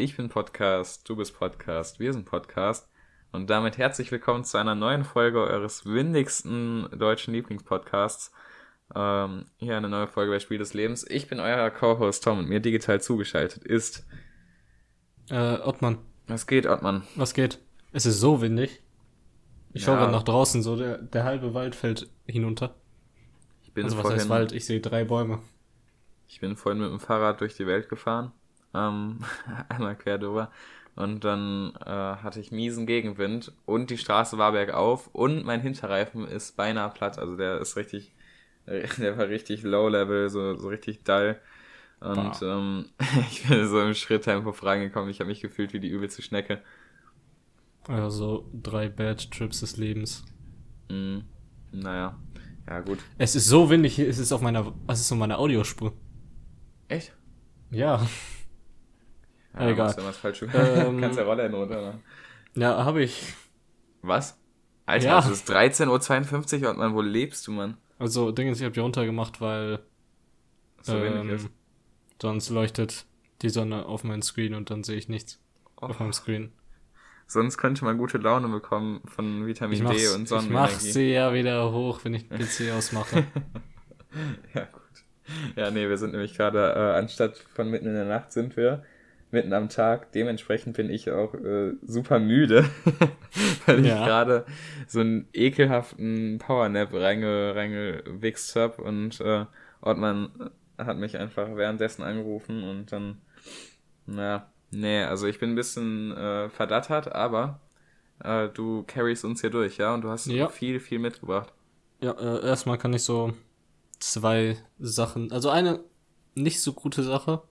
Ich bin Podcast, du bist Podcast, wir sind Podcast. Und damit herzlich willkommen zu einer neuen Folge eures windigsten deutschen Lieblingspodcasts. Ähm, hier eine neue Folge bei Spiel des Lebens. Ich bin euer Co-Host Tom und mir digital zugeschaltet ist. Äh, Ottmann. Was geht, Ottmann? Was geht? Es ist so windig. Ich Ja. schaue gerade nach draußen, so der, der halbe Wald fällt hinunter. Ich bin Also was vorhin, heißt Wald? Ich sehe drei Bäume. Ich bin vorhin mit dem Fahrrad durch die Welt gefahren. Ähm, einmal quer drüber. Und dann äh, hatte ich miesen Gegenwind und die Straße war bergauf und mein Hinterreifen ist beinahe platt. Also der ist richtig, der war richtig low level, so, so richtig dull. Und ähm, ich bin so im Schritttempo vorangekommen. Ich habe mich gefühlt wie die übelste Schnecke. Also drei Bad Trips des Lebens. Mhm. Naja, ja gut. Es ist so windig, hier ist es auf meiner, was ist auf meiner Audiospur? Echt? Ja. Ja, Egal. du was falsch. Ähm, Kannst ja Roller in runter machen. Ja, habe ich. Was? Alter, Ja. es ist 13.52 Uhr und man, wo lebst du, Mann? Also, Dingens, ich habe die runtergemacht, weil So wenig ähm, ist. sonst leuchtet die Sonne auf meinen Screen und dann sehe ich nichts Oh. auf meinem Screen. Sonst könnte man gute Laune bekommen von Vitamin D und ich mach sie ja wieder hoch, wenn ich den PC ausmache. Ja, gut. Ja, nee, wir sind nämlich gerade, äh, anstatt von mitten in der Nacht sind wir mitten am Tag. Dementsprechend bin ich auch äh, super müde, weil ich Ja. gerade so einen ekelhaften Powernap reinge, reingewichst habe und äh, Ottmann hat mich einfach währenddessen angerufen und dann, na, nee, also ich bin ein bisschen äh, verdattert, aber äh, du carries uns hier durch, ja, und du hast Ja. viel, viel mitgebracht. Ja, äh, erstmal kann ich so zwei Sachen, also eine nicht so gute Sache,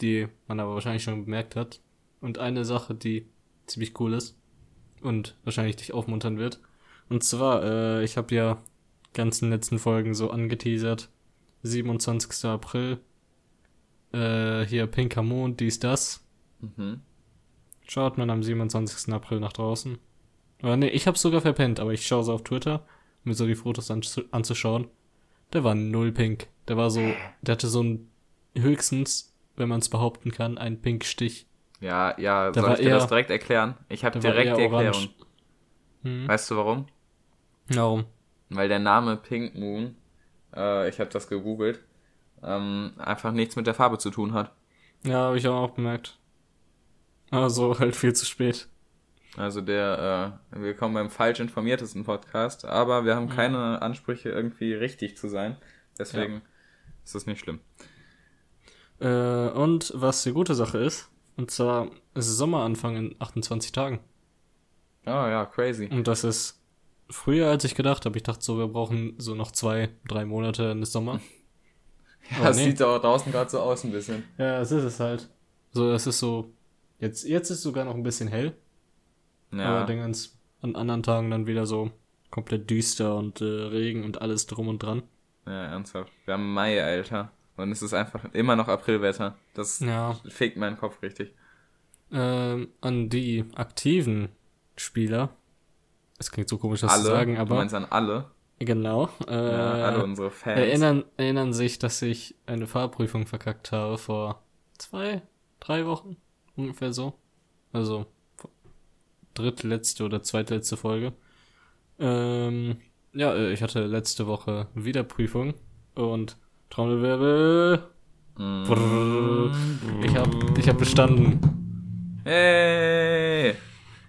die man aber wahrscheinlich schon bemerkt hat, und eine Sache, die ziemlich cool ist und wahrscheinlich dich aufmuntern wird. Und zwar, äh, ich habe ja ganzen letzten Folgen so angeteasert, 27. April, äh, hier pinker Mond, dies, das. Mhm. Schaut man am 27. April nach draußen. Oder nee, ich hab's sogar verpennt, aber ich schaue so auf Twitter, um mir so die Fotos anzu anzuschauen. Der war null pink. Der war so, der hatte so ein höchstens, wenn man es behaupten kann, einen Pinkstich. Ja, ja, Der soll ich dir das direkt erklären? Ich habe direkt die Erklärung. Hm. Weißt du warum? Warum? Weil der Name Pink Moon, äh, ich habe das gegoogelt, ähm, einfach nichts mit der Farbe zu tun hat. Ja, habe ich auch bemerkt. Also halt viel zu spät. Also der, äh, wir kommen beim falsch informiertesten Podcast, aber wir haben keine Ansprüche, irgendwie richtig zu sein. Deswegen ist das nicht schlimm. Äh, und was die gute Sache ist, und zwar ist Sommeranfang in 28 Tagen. Oh ja, crazy. Und das ist früher, als ich gedacht habe. Ich dachte so, wir brauchen so noch zwei, drei Monate in das Sommer. Ja, Aber das nee. sieht doch draußen gerade so aus ein bisschen. Ja, es ist es halt. So, es ist so. Jetzt, jetzt ist sogar noch ein bisschen hell. Ja, Aber dann ganz an anderen Tagen dann wieder so komplett düster und äh, Regen und alles drum und dran. ja, ernsthaft. Wir haben Mai, Alter. Und es ist einfach immer noch Aprilwetter. Das Ja. fegt meinen Kopf richtig. Ähm, an die aktiven Spieler. Es klingt so komisch, das alle, zu sagen, du aber meinst an alle, genau. Äh, ja, alle unsere Fans. erinnern, erinnern sich, dass ich eine Fahrprüfung verkackt habe vor zwei, drei Wochen. Ungefähr so. Also drittletzte oder zweitletzte Folge. Ähm, ja, äh, ich hatte letzte Woche wieder Prüfung und Trommelwirbel. Mm. Ich hab, ich hab bestanden. Hey!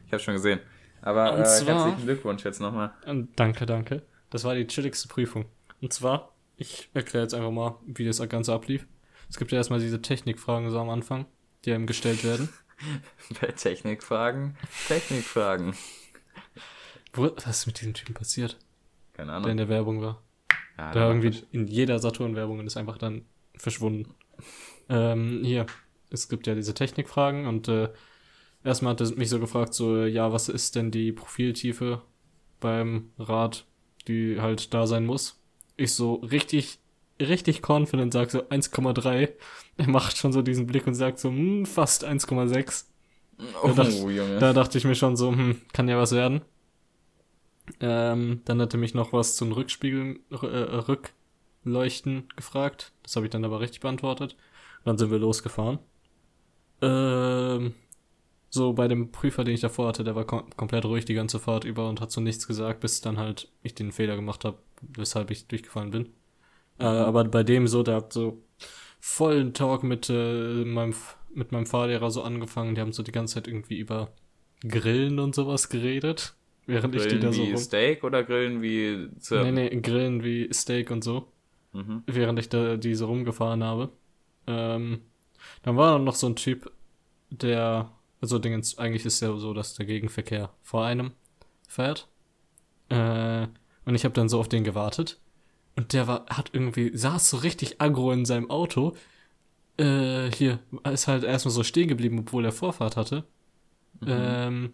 Ich habe schon gesehen. Aber äh, zwar- herzlichen Glückwunsch jetzt nochmal. Und danke, danke. Das war die chilligste Prüfung. Und zwar, ich erkläre jetzt einfach mal, wie das Ganze ablief. Es gibt ja erstmal diese Technikfragen so am Anfang, die einem gestellt werden. Bei Technikfragen, Technikfragen. Wo, was ist mit diesem Typen passiert, Keine der in Ahnung. der Werbung war? Ja, da irgendwie in jeder Saturn-Werbung ist einfach dann verschwunden. Ähm, hier, es gibt ja diese Technikfragen und äh, erstmal hat er mich so gefragt, so, äh, ja, was ist denn die Profiltiefe beim Rad, die halt da sein muss? Ich so richtig, richtig confident sag so 1,3. Er macht schon so diesen Blick und sagt so, hm, fast 1,6. Oh, Da dachte- Junge. Da dachte ich mir schon so, hm, kann ja was werden. Ähm, dann hatte mich noch was zum Rückspiegeln, äh, Rückleuchten gefragt. Das habe ich dann aber richtig beantwortet. Dann sind wir losgefahren. Äh, ähm, so bei dem Prüfer, den ich davor hatte, der war kom komplett ruhig die ganze Fahrt über und hat so nichts gesagt, bis dann halt ich den Fehler gemacht habe, weshalb ich durchgefallen bin. Äh, aber bei dem so, der hat so vollen Talk mit äh, meinem mit meinem Fahrlehrer so angefangen. Die haben so die ganze Zeit irgendwie über Grillen und sowas geredet, während ich die Grillen da so wie rum Steak oder Grillen wie Zirpen? Nee, nee, Grillen wie Steak und so. Mhm. Während ich da die so rumgefahren habe. Ähm, dann war noch so ein Typ, der, also Dingens, eigentlich ist ja so, dass der Gegenverkehr vor einem fährt. Äh, und ich habe dann so auf den gewartet. Und der war, hat irgendwie, saß so richtig aggro in seinem Auto. Äh, hier, ist halt erstmal so stehen geblieben, obwohl er Vorfahrt hatte. Ähm,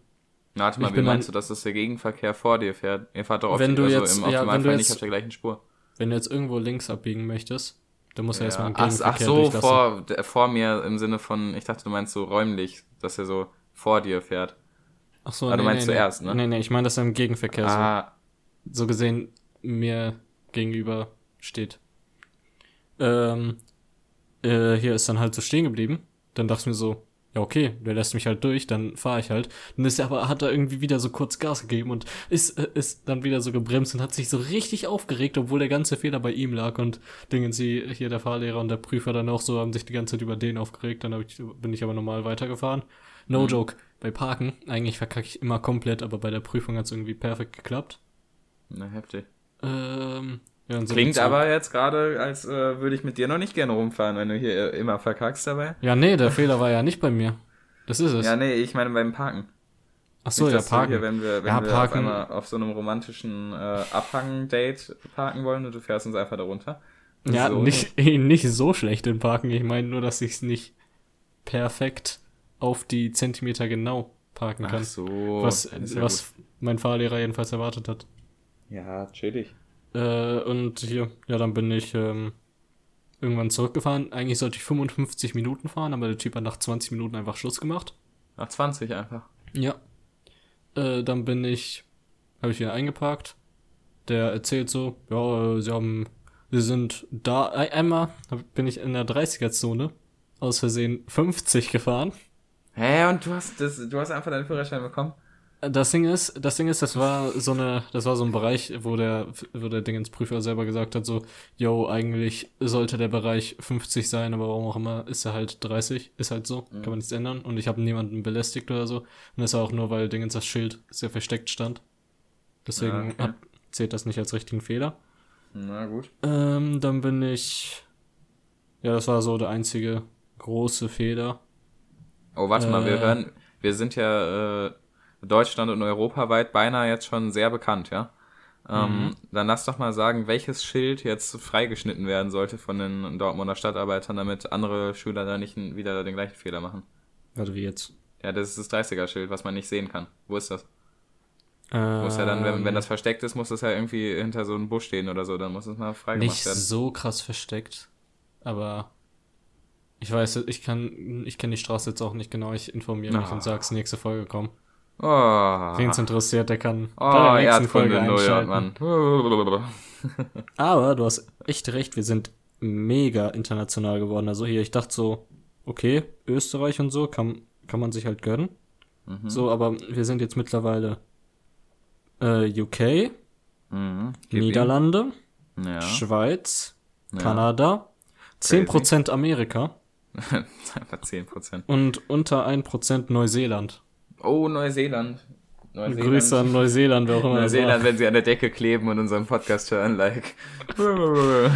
Na, Warte mal, Ich wie meinst du, dass das der Gegenverkehr vor dir fährt? Ihr fahrt doch auf Wenn du also jetzt- im ja, wenn du Optimalfall nicht jetzt- auf der gleichen Spur. wenn du jetzt irgendwo links abbiegen möchtest, dann muss er erstmal einen ach, Gegenverkehr ach so, durchlassen. vor, der- vor mir im Sinne von, ich dachte, du meinst so räumlich, dass er so vor dir fährt. Ach so, Ah, du meinst zuerst, ne? Nee, nee, ich meine, dass er im Gegenverkehr so. Ah, so gesehen mir gegenüber steht. Ähm, äh, hier ist dann halt so stehen geblieben. Dann dachte ich mir so, ja okay, der lässt mich halt durch, dann fahre ich halt. Dann ist er aber, hat er irgendwie wieder so kurz Gas gegeben und ist, äh, ist dann wieder so gebremst und hat sich so richtig aufgeregt, obwohl der ganze Fehler bei ihm lag und Dingen sie, hier der Fahrlehrer und der Prüfer dann auch so haben sich die ganze Zeit über den aufgeregt, dann ich, bin ich aber normal weitergefahren. No joke, bei Parken, eigentlich verkacke ich immer komplett, aber bei der Prüfung hat es irgendwie perfekt geklappt. na heftig. Ähm, ja, wir Klingt aber jetzt gerade, als äh, würde ich mit dir noch nicht gerne rumfahren, wenn du hier immer verkackst dabei. Ja, nee, der Fehler war ja nicht bei mir. Das ist es. Ja, nee, ich meine beim Parken. Ach so, Nicht, ja, parken. Hier, wenn wir, wenn Ja, wir parken. auf auf so einem romantischen äh, Abhang-Date parken wollen und du fährst uns einfach da runter. ja, so. nicht, nicht so schlecht im Parken. Ich meine nur, dass ich es nicht perfekt auf die Zentimeter genau parken kann. Ach so. was was mein Fahrlehrer jedenfalls erwartet hat. Ja, chillig. Äh, und hier, ja, dann bin ich ähm, irgendwann zurückgefahren. Eigentlich sollte ich 55 Minuten fahren, aber der Typ hat nach 20 Minuten einfach Schluss gemacht. Nach 20 einfach. Ja. Äh, dann bin ich, habe ich wieder eingeparkt. Der erzählt so, ja, äh, sie haben, sie sind da, ein- einmal bin ich in der 30er-Zone aus Versehen 50 gefahren. Hä, und du hast das, du hast einfach deinen Führerschein bekommen? Äh, Das Ding ist, das Ding ist, das war so eine, das war so ein Bereich, wo der, wo der Dingensprüfer selber gesagt hat, so, yo, eigentlich sollte der Bereich 50 sein, aber warum auch immer, ist er halt 30, ist halt so, kann man nichts ändern. Und ich habe niemanden belästigt oder so. Und das war auch nur, weil Dingens das Schild sehr versteckt stand. Deswegen Ah, okay. hat, zählt das nicht als richtigen Fehler. Na gut. Ähm, dann bin ich, ja, das war so der einzige große Fehler. Oh, warte mal, wir Äh. hören, wir sind ja äh, Deutschland und europaweit beinahe jetzt schon sehr bekannt, ja? Ähm, Mhm. Dann lass doch mal sagen, welches Schild jetzt freigeschnitten werden sollte von den Dortmunder Stadtarbeitern, damit andere Schüler da nicht wieder den gleichen Fehler machen. Warte, wie jetzt? Ja, das ist das 30er-Schild, was man nicht sehen kann. Wo ist das? Ähm, Muss ja dann, wenn, wenn das versteckt ist, muss das ja irgendwie hinter so einem Busch stehen oder so, dann muss es mal freigemacht nicht werden. so krass versteckt, aber ich weiß, ich kann, ich kenne die Straße jetzt auch nicht genau. Ich informiere mich Ah. und sag's nächste Folge kommen. Oh, Wen es interessiert, der kann oh bei der nächsten Erdkunde null, einschalten. Mann. Aber du hast echt recht, wir sind mega international geworden. Also hier, ich dachte so, okay, Österreich und so kann, kann man sich halt gönnen. Mhm. So, aber wir sind jetzt mittlerweile äh, UK, Mhm. Niederlande, Ja. Schweiz, Ja. Kanada, 10% Amerika Einfach 10%. und unter 1% Neuseeland. Oh, Neuseeland. Neuseeland. Grüße an Neuseeland, wer auch immer Neuseeland, wenn sie an der Decke kleben und unseren Podcast hören, like. For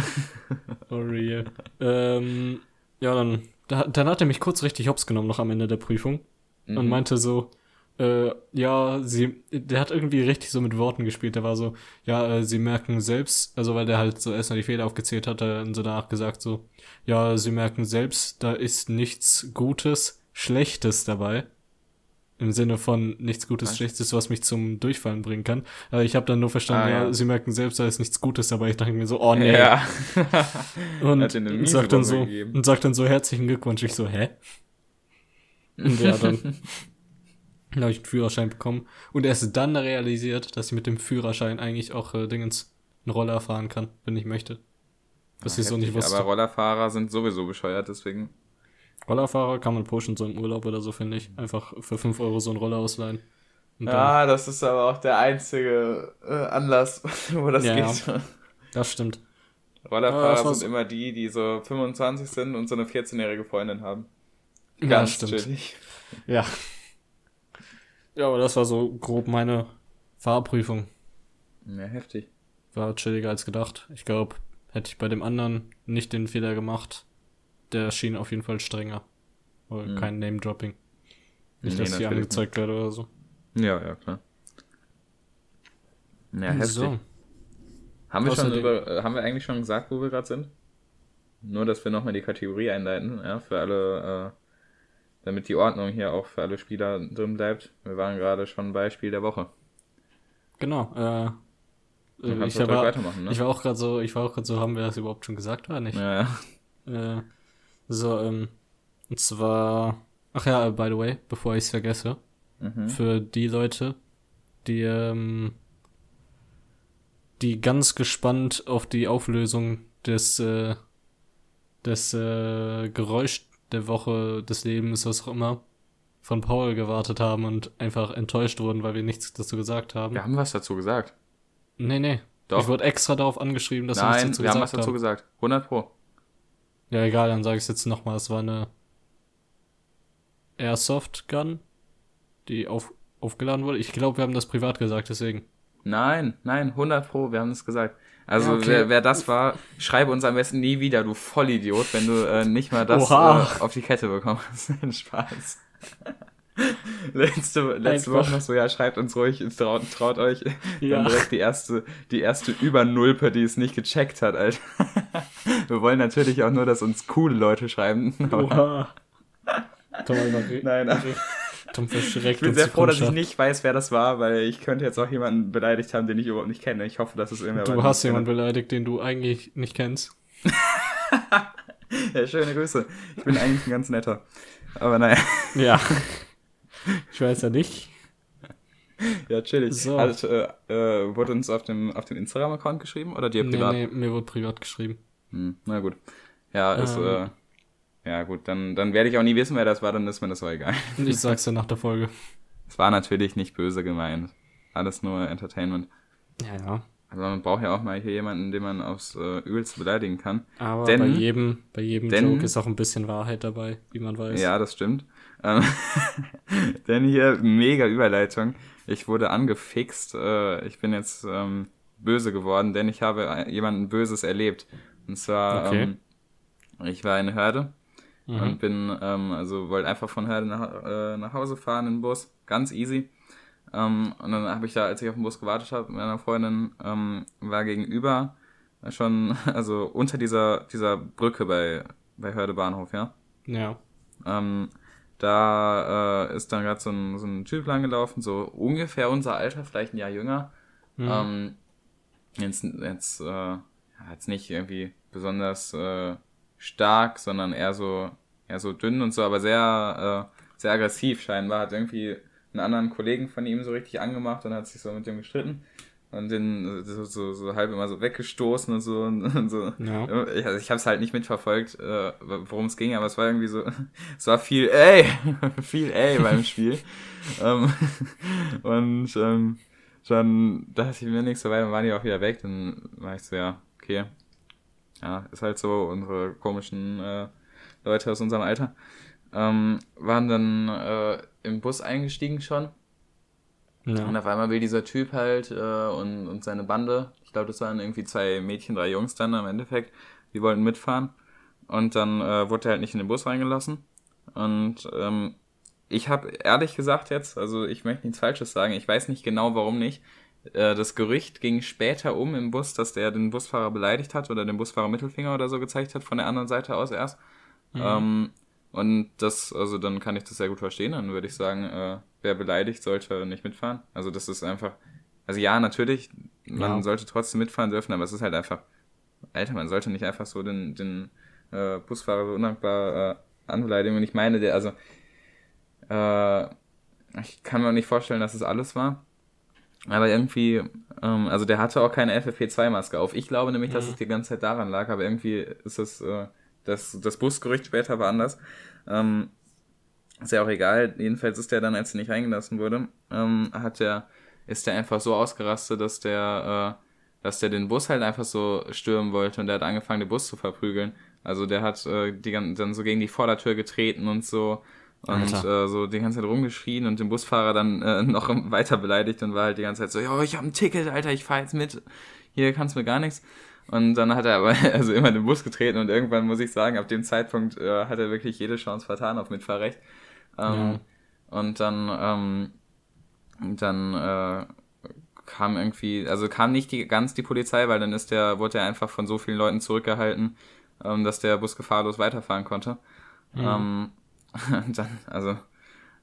real. ähm, ja, dann, da, dann hat er mich kurz richtig hops genommen, noch am Ende der Prüfung. Mhm. Und meinte so, äh, ja, sie, der hat irgendwie richtig so mit Worten gespielt. Der war so, ja, äh, sie merken selbst, also weil der halt so erstmal die Fehler aufgezählt hat, dann so danach gesagt so, ja, sie merken selbst, da ist nichts Gutes, Schlechtes dabei. Im Sinne von nichts Gutes, Was? Schlechtes, was mich zum Durchfallen bringen kann. Aber ich habe dann nur verstanden, Ah, ja. ja. sie merken selbst, da ist nichts Gutes dabei. Ich dachte mir so, oh nee. Ja. Und sagt dann so, gegeben. und sagt dann so herzlichen Glückwunsch. Ich so, hä? Und ja, dann, habe ich einen Führerschein bekommen. Und erst dann realisiert, dass ich mit dem Führerschein eigentlich auch äh, Dingens einen Roller fahren kann, wenn ich möchte. Was ich so nicht wusste. Aber Rollerfahrer sind sowieso bescheuert, deswegen. Rollerfahrer kann man pushen, so im Urlaub oder so, finde ich. Einfach für 5 Euro so einen Roller ausleihen. Und Ja, das ist aber auch der einzige äh, Anlass, wo das Ja, geht. das stimmt. Ja, Rollerfahrer das war's. sind immer die, die so 25 sind und so eine 14-jährige Freundin haben. Ja, Ganz stimmt. chillig. Ja. Ja, aber das war so grob meine Fahrprüfung. Ja, heftig. War chilliger als gedacht. Ich glaube, hätte ich bei dem anderen nicht den Fehler gemacht, der schien auf jeden Fall strenger. Mhm. kein Name-Dropping. Nicht, Nee, dass natürlich angezeigt werde oder so. Ja, ja, klar. Ja, heftig. so. Haben wir, schon über, äh, haben wir eigentlich schon gesagt, wo wir gerade sind? Nur, dass wir nochmal die Kategorie einleiten, ja, für alle, äh, damit die Ordnung hier auch für alle Spieler drin bleibt. Wir waren gerade schon bei Spiel der Woche. Genau. Äh, ich, war, weitermachen, ne? ich war auch gerade so, ich war auch gerade so, haben wir das überhaupt schon gesagt oder nicht? ja, ja. Äh, so, ähm, und zwar, ach ja, by the way, bevor ich es vergesse, Mhm. für die Leute, die, ähm, die ganz gespannt auf die Auflösung des, äh, des äh, Geräusch der Woche, des Lebens, was auch immer, von Paul gewartet haben und einfach enttäuscht wurden, weil wir nichts dazu gesagt haben. Wir haben was dazu gesagt. Nee, nee. Doch. Ich wurde extra darauf angeschrieben, dass wir Nein, nichts dazu wir haben gesagt was dazu haben. gesagt. 100 Pro. Ja, egal, dann sage ich es jetzt nochmal. Es war eine Airsoft Gun, die auf, aufgeladen wurde. Ich glaube, wir haben das privat gesagt, deswegen. Nein, nein, 100 Pro, wir haben es gesagt. Also, Ja, okay. wer, wer das war, schreibe uns am besten nie wieder, du Vollidiot, wenn du äh, nicht mal das äh, auf die Kette bekommst. Spaß. letzte letzte. Woche noch so, ja, schreibt uns ruhig, traut, traut euch. Ja. Dann direkt die erste, die erste Übernulpe, die es nicht gecheckt hat, Alter. wir wollen natürlich auch nur, dass uns coole Leute schreiben. Oha. Tom, Nein, aber Tom verschreckt ich bin sehr froh, dass ich nicht weiß, wer das war, weil ich könnte jetzt auch jemanden beleidigt haben, den ich überhaupt nicht kenne. Ich hoffe, dass es irgendwer Du hast jemanden beleidigt, den du eigentlich nicht kennst. Ja, schöne Grüße. Ich bin eigentlich ein ganz netter. Aber naja, Ja. Ich weiß ja nicht. ja, chillig. So. Hat, äh, äh, wurde uns auf dem, auf den Instagram-Account geschrieben oder dir Nee, privat? nee, mir wurde privat geschrieben. Hm, na gut. Ja, ist, Ähm. äh, ja gut, dann, dann werde ich auch nie wissen, wer das war, dann ist mir das auch egal. Ich sag's dir nach der Folge. Es war natürlich nicht böse gemeint. Alles nur Entertainment. Ja, ja. Aber man braucht ja auch mal hier jemanden, den man aufs äh, Übelste beleidigen kann. Aber Denn- bei jedem, bei jedem denn- Joke ist auch ein bisschen Wahrheit dabei, wie man weiß. Ja, das stimmt. Ähm, denn hier mega Überleitung. Ich wurde angefixt. Äh, ich bin jetzt ähm, böse geworden, denn ich habe jemanden Böses erlebt. Und zwar, Okay. ähm, ich war in Hörde Mhm. und bin, ähm, also wollte einfach von Hörde nach, äh, nach Hause fahren im Bus. Ganz easy. Ähm, und dann habe ich da, als ich auf den Bus gewartet habe, mit meiner Freundin, ähm, war gegenüber schon, also unter dieser, dieser Brücke bei, bei Hörde Bahnhof, ja. Ja. Ähm, da äh, ist dann gerade so ein, so ein Typ lang gelaufen, so ungefähr unser Alter, vielleicht ein Jahr jünger. Mhm. Ähm, jetzt jetzt, äh, jetzt nicht irgendwie besonders äh, stark, sondern eher so, eher so dünn und so, aber sehr, äh, sehr aggressiv scheinbar. Hat irgendwie einen anderen Kollegen von ihm so richtig angemacht und hat sich so mit dem gestritten und den äh, so, so, so halb immer so weggestoßen und so und, und so. Ja. Ich, also ich habe es halt nicht mitverfolgt, äh, worum es ging, aber es war irgendwie so, es war viel ey, viel ey beim Spiel. ähm, und ähm, dann dachte ich mir nichts so weit, dann waren die auch wieder weg, dann war ich so, ja, okay. Ja, ist halt so, unsere komischen äh, Leute aus unserem Alter. Ähm, waren dann äh, im Bus eingestiegen schon. Und Ja. auf einmal will dieser Typ halt äh, und, und seine Bande, ich glaube, das waren irgendwie zwei Mädchen, drei Jungs dann im Endeffekt, die wollten mitfahren. Und dann äh, wurde er halt nicht in den Bus reingelassen. Und ähm, ich habe ehrlich gesagt jetzt, also ich möchte nichts Falsches sagen, ich weiß nicht genau, warum nicht. Äh, das Gerücht ging später um im Bus, dass der den Busfahrer beleidigt hat oder den Busfahrer Mittelfinger oder so gezeigt hat, von der anderen Seite aus erst. Ähm, und das, also dann kann ich das sehr gut verstehen. Dann würde ich sagen, äh, wer beleidigt, sollte nicht mitfahren. Also das ist einfach, also ja, natürlich, man Ja. sollte trotzdem mitfahren dürfen, aber es ist halt einfach, Alter, man sollte nicht einfach so den, den äh, Busfahrer so undankbar äh, anbeleidigen. Und ich meine, der, also, äh, ich kann mir nicht vorstellen, dass es alles war. Aber irgendwie, ähm, also der hatte auch keine FFP2-Maske auf. Ich glaube nämlich, dass Mhm. es die ganze Zeit daran lag, aber irgendwie ist es, äh, das, das Busgerücht später war anders. Ähm, ist ja auch egal. Jedenfalls ist der dann, als er nicht reingelassen wurde, ähm, hat der, ist der einfach so ausgerastet, dass der, äh, dass der den Bus halt einfach so stürmen wollte und der hat angefangen, den Bus zu verprügeln. Also der hat äh, die, dann so gegen die Vordertür getreten und so und äh, so die ganze Zeit rumgeschrien und den Busfahrer dann äh, noch weiter beleidigt und war halt die ganze Zeit so, ja, ich habe ein Ticket, Alter, ich fahr jetzt mit, hier kannst du mir gar nichts. Und dann hat er aber also immer den Bus getreten und irgendwann muss ich sagen, ab dem Zeitpunkt äh, hat er wirklich jede Chance vertan auf Mitfahrrecht. Ähm, ja. Und dann, ähm, dann äh, kam irgendwie, also kam nicht die, ganz die Polizei, weil dann ist der, wurde er einfach von so vielen Leuten zurückgehalten, ähm, dass der Bus gefahrlos weiterfahren konnte. Mhm. Ähm, dann, also,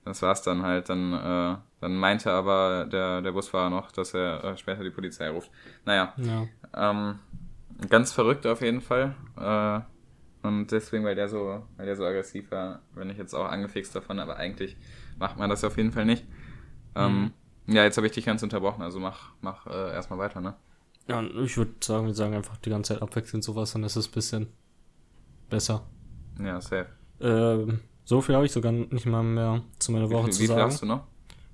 das war's dann halt. Dann, äh, dann meinte aber der, der Busfahrer noch, dass er äh, später die Polizei ruft. Naja. Ja. Ähm, ganz verrückt auf jeden Fall. Äh, und deswegen, weil der so, weil der so aggressiv war, bin ich jetzt auch angefixt davon, aber eigentlich macht man das auf jeden Fall nicht. Ähm, mhm. Ja, jetzt habe ich dich ganz unterbrochen, also mach, mach äh, erstmal weiter, ne? Ja, ich würde sagen, wir sagen einfach die ganze Zeit abwechselnd sowas, dann ist es ein bisschen besser. Ja, safe. Ähm, so viel habe ich sogar nicht mal mehr zu meiner Woche wie, zu wie sagen. Wie viel hast du noch?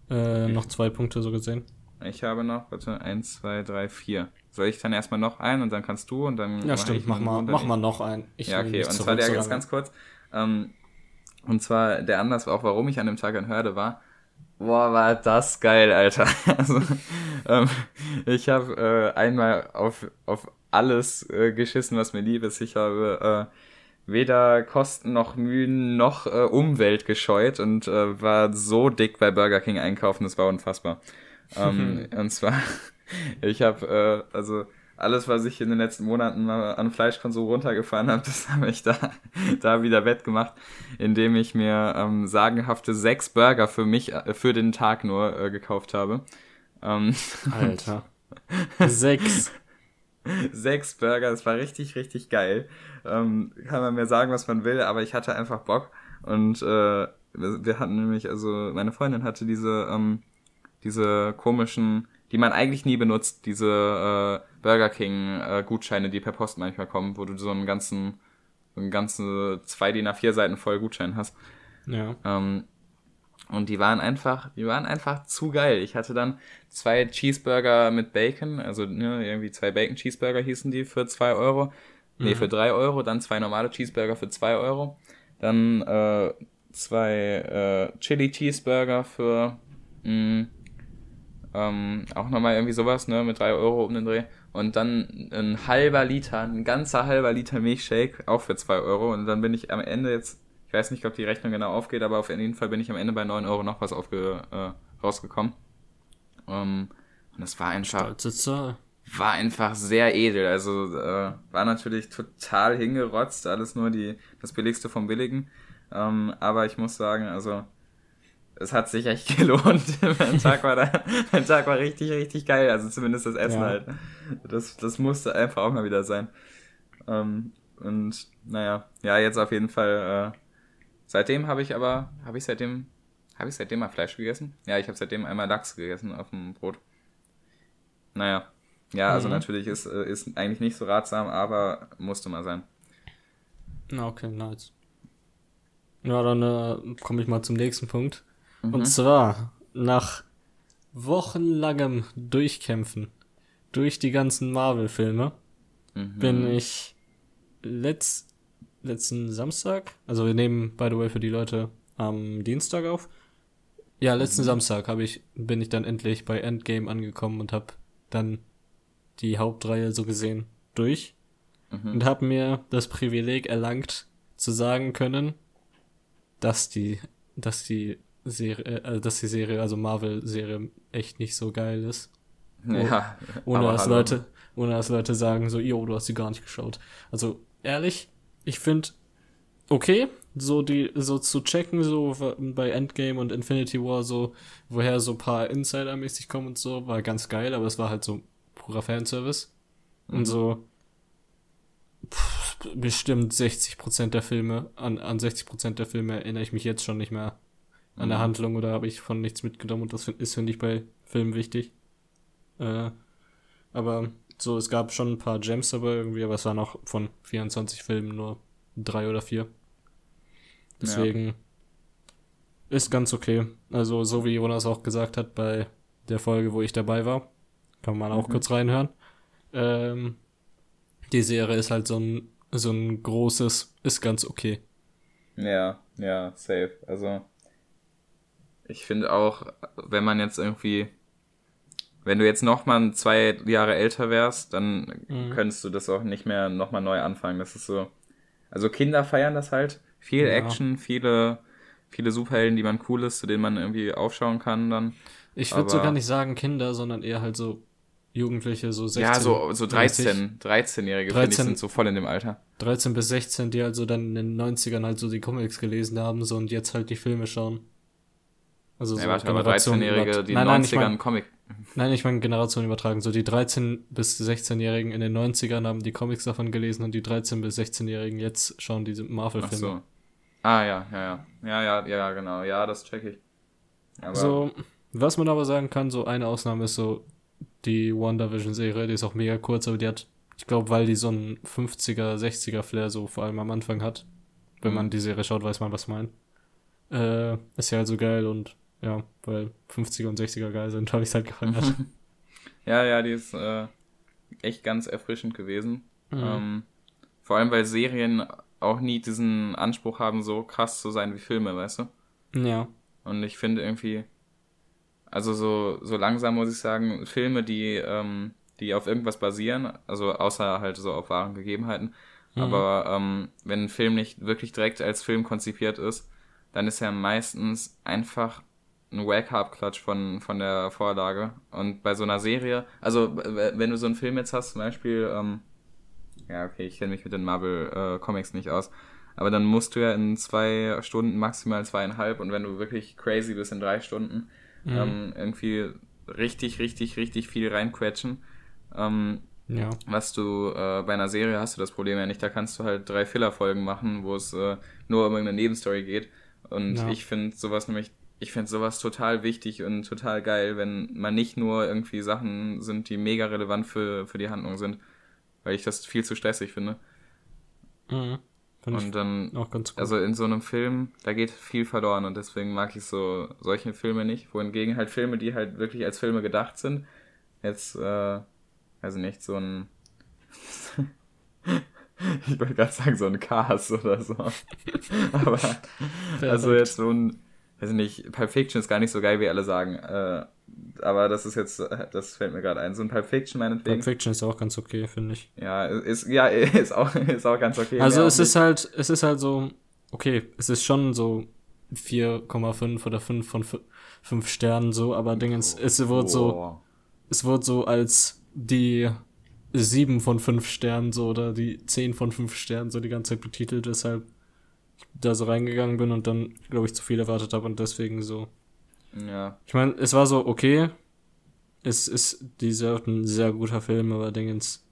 Äh, noch zwei Punkte so gesehen. Ich habe noch, warte, eins, zwei, drei, vier. Soll ich dann erstmal noch einen und dann kannst du und dann. Ja, stimmt, mach mal, mach mal noch einen. Ich ja, okay, und zwar der jetzt ganz kurz. Ähm, und zwar der Anlass, auch warum ich an dem Tag in Hörde war. Boah, war das geil, Alter. Also, ähm, ich habe äh, einmal auf, auf alles äh, geschissen, was mir lieb ist. Ich habe äh, weder Kosten noch Mühen noch äh, Umwelt gescheut und äh, war so dick bei Burger King einkaufen, das war unfassbar. Ähm, und zwar, ich habe, äh, also alles, was ich in den letzten Monaten mal an Fleischkonsum runtergefahren habe, das habe ich da, da wieder wettgemacht, indem ich mir ähm, sagenhafte sechs Burger für mich, äh, für den Tag nur äh, gekauft habe. Ähm, Alter. sechs. sechs Burger, das war richtig, richtig geil. Ähm, kann man mir sagen, was man will, aber ich hatte einfach Bock. Und äh, wir hatten nämlich, also meine Freundin hatte diese, ähm, diese komischen, die man eigentlich nie benutzt, diese äh, Burger King äh, Gutscheine, die per Post manchmal kommen, wo du so einen ganzen, so einen ganzen zwei DIN A4 Seiten voll Gutschein hast. Ja. Ähm, und die waren einfach, die waren einfach zu geil. Ich hatte dann zwei Cheeseburger mit Bacon, also ne, irgendwie zwei Bacon Cheeseburger hießen die für zwei Euro. Nee, mhm. für drei Euro, dann zwei normale Cheeseburger für zwei Euro. Dann äh, zwei äh, Chili Cheeseburger für mh, mm, ähm, auch nochmal irgendwie sowas, ne, mit drei Euro um den Dreh. Und dann ein halber Liter, ein ganzer halber Liter Milchshake, auch für zwei Euro. Und dann bin ich am Ende jetzt, ich weiß nicht, ob die Rechnung genau aufgeht, aber auf jeden Fall bin ich am Ende bei neun Euro noch was aufge, äh, rausgekommen. Ähm, und das war einfach. War einfach sehr edel. Also äh, war natürlich total hingerotzt, alles nur die, das Billigste vom Billigen. Ähm, aber ich muss sagen, also es hat sich echt gelohnt. mein, Tag war da, mein Tag war richtig, richtig geil. Also zumindest das Essen ja. halt. Das, das musste einfach auch mal wieder sein. Ähm, und naja, ja, jetzt auf jeden Fall. Äh, seitdem habe ich aber, habe ich seitdem, habe ich seitdem mal Fleisch gegessen? Ja, ich habe seitdem einmal Lachs gegessen auf dem Brot. Naja, ja, also mhm. natürlich ist, äh, ist eigentlich nicht so ratsam, aber musste mal sein. Okay, nice. Ja, dann äh, komme ich mal zum nächsten Punkt. Mhm. Und zwar nach wochenlangem Durchkämpfen durch die ganzen Marvel-Filme mhm. bin ich letzt, letzten Samstag, also wir nehmen, by the way, für die Leute am Dienstag auf. Ja, letzten mhm. Samstag habe ich, bin ich dann endlich bei Endgame angekommen und habe dann die Hauptreihe so gesehen durch mhm. und habe mir das Privileg erlangt, zu sagen können, dass die, dass die Serie, also dass die Serie, also Marvel-Serie, echt nicht so geil ist. Ja. Ohne dass hallo. Leute, ohne dass Leute sagen so, yo, du hast sie gar nicht geschaut. Also ehrlich, ich finde okay, so die, so zu checken, so bei Endgame und Infinity War, so, woher so paar Insider-mäßig kommen und so, war ganz geil, aber es war halt so purer Fanservice. Mhm. Und so, pff, bestimmt 60% der Filme, an, an 60% der Filme erinnere ich mich jetzt schon nicht mehr an der mhm. Handlung oder habe ich von nichts mitgenommen und das ist, finde ich, bei Filmen wichtig. Äh, aber so, es gab schon ein paar Gems dabei irgendwie, aber es waren auch von 24 Filmen nur drei oder vier. Deswegen ist ganz okay. Also, so wie Jonas auch gesagt hat bei der Folge, wo ich dabei war, kann man auch Mhm. kurz reinhören. Ähm, die Serie ist halt so ein, so ein großes, ist ganz okay. Ja, ja, safe. Also, ich finde auch, wenn man jetzt irgendwie, wenn du jetzt nochmal zwei Jahre älter wärst, dann Mhm. könntest du das auch nicht mehr nochmal neu anfangen. Das ist so, also Kinder feiern das halt. Viel Ja. Action, viele, viele Superhelden, die man cool ist, zu denen man irgendwie aufschauen kann dann. Ich würde sogar nicht sagen Kinder, sondern eher halt so Jugendliche, so 16. ja, so, so 30, 13, 13-Jährige, finde ich, 13. sind so voll in dem Alter. 13 bis 16, die also dann in den 90ern halt so die Comics gelesen haben, so und jetzt halt die Filme schauen. Also Ja, so warte, Generation 13-Jährige, über- die nein, 90ern nein, ich mein, Comic. nein, ich meine Generation übertragen. So die 13 bis 16-Jährigen in den 90ern haben die Comics davon gelesen und die 13 bis 16-Jährigen jetzt schauen diese Ach Marvel-Filme. so. Ah, ja, ja, ja. Ja, ja, ja, genau. Ja, das check ich. Aber, So, was man aber sagen kann, so eine Ausnahme ist so die WandaVision-Serie, die ist auch mega kurz, aber die hat, ich glaube, weil die so einen 50er, 60er Flair so vor allem am Anfang hat, wenn Mhm. man die Serie schaut, weiß man, was ich meine. Äh, ist ja halt so geil und ja, weil 50er und 60er geil sind, habe ich halt gefeiert. ja, ja, die ist äh, echt ganz erfrischend gewesen. Mhm. Ähm, vor allem, weil Serien auch nie diesen Anspruch haben, so krass zu sein wie Filme, weißt du? ja. Und ich finde irgendwie, also so, so langsam muss ich sagen, Filme, die, ähm, die auf irgendwas basieren, also außer halt so auf wahren Gegebenheiten, Mhm. aber ähm, wenn ein Film nicht wirklich direkt als Film konzipiert ist, dann ist er meistens einfach ein Wake-up-Klatsch von, von der Vorlage. Und bei so einer Serie, also wenn du so einen Film jetzt hast, zum Beispiel, ähm, ja, okay, ich kenne mich mit den Marvel-Comics nicht aus, aber dann musst du ja in zwei Stunden, maximal zweieinhalb, und wenn du wirklich crazy bist, in drei Stunden, Mhm. ähm, irgendwie richtig, richtig, richtig viel reinquetschen. Ähm, Ja. was du äh, bei einer Serie hast du das Problem ja nicht. Da kannst du halt drei Filler-Folgen machen, wo es äh, nur um irgendeine Nebenstory geht. Und Ja. ich finde sowas nämlich, ich finde sowas total wichtig und total geil, wenn man nicht nur irgendwie Sachen sind, die mega relevant für, für die Handlung sind. Weil ich das viel zu stressig finde. Mhm. Finde Und dann, auch ganz gut. also in so einem Film, da geht viel verloren und deswegen mag ich so solche Filme nicht. Wohingegen halt Filme, die halt wirklich als Filme gedacht sind, jetzt, äh, also nicht so ein, ich wollte gerade sagen, so ein Cast oder so. Aber, also jetzt so ein, weiß ich nicht, Pulp Fiction ist gar nicht so geil, wie alle sagen. Äh, aber das ist jetzt, das fällt mir gerade ein. So ein Pulp Fiction meinetwegen. Pulp Fiction ist auch ganz okay, finde ich. Ja, ist, ja, ist auch, ist auch ganz okay. Also es ist halt, es ist halt so, okay, es ist schon so 4,5 oder 5 von 5 Sternen so, aber Dingens, es wird nicht. so, es wird so als die 7 von 5 Sternen so oder die 10 von 5 Sternen so die ganze Zeit betitelt, weshalb ich da so reingegangen bin und dann, glaube ich, zu viel erwartet habe und deswegen so. Ja, Ich meine, es war so okay. Es ist dieser ein sehr guter Film, aber Dingens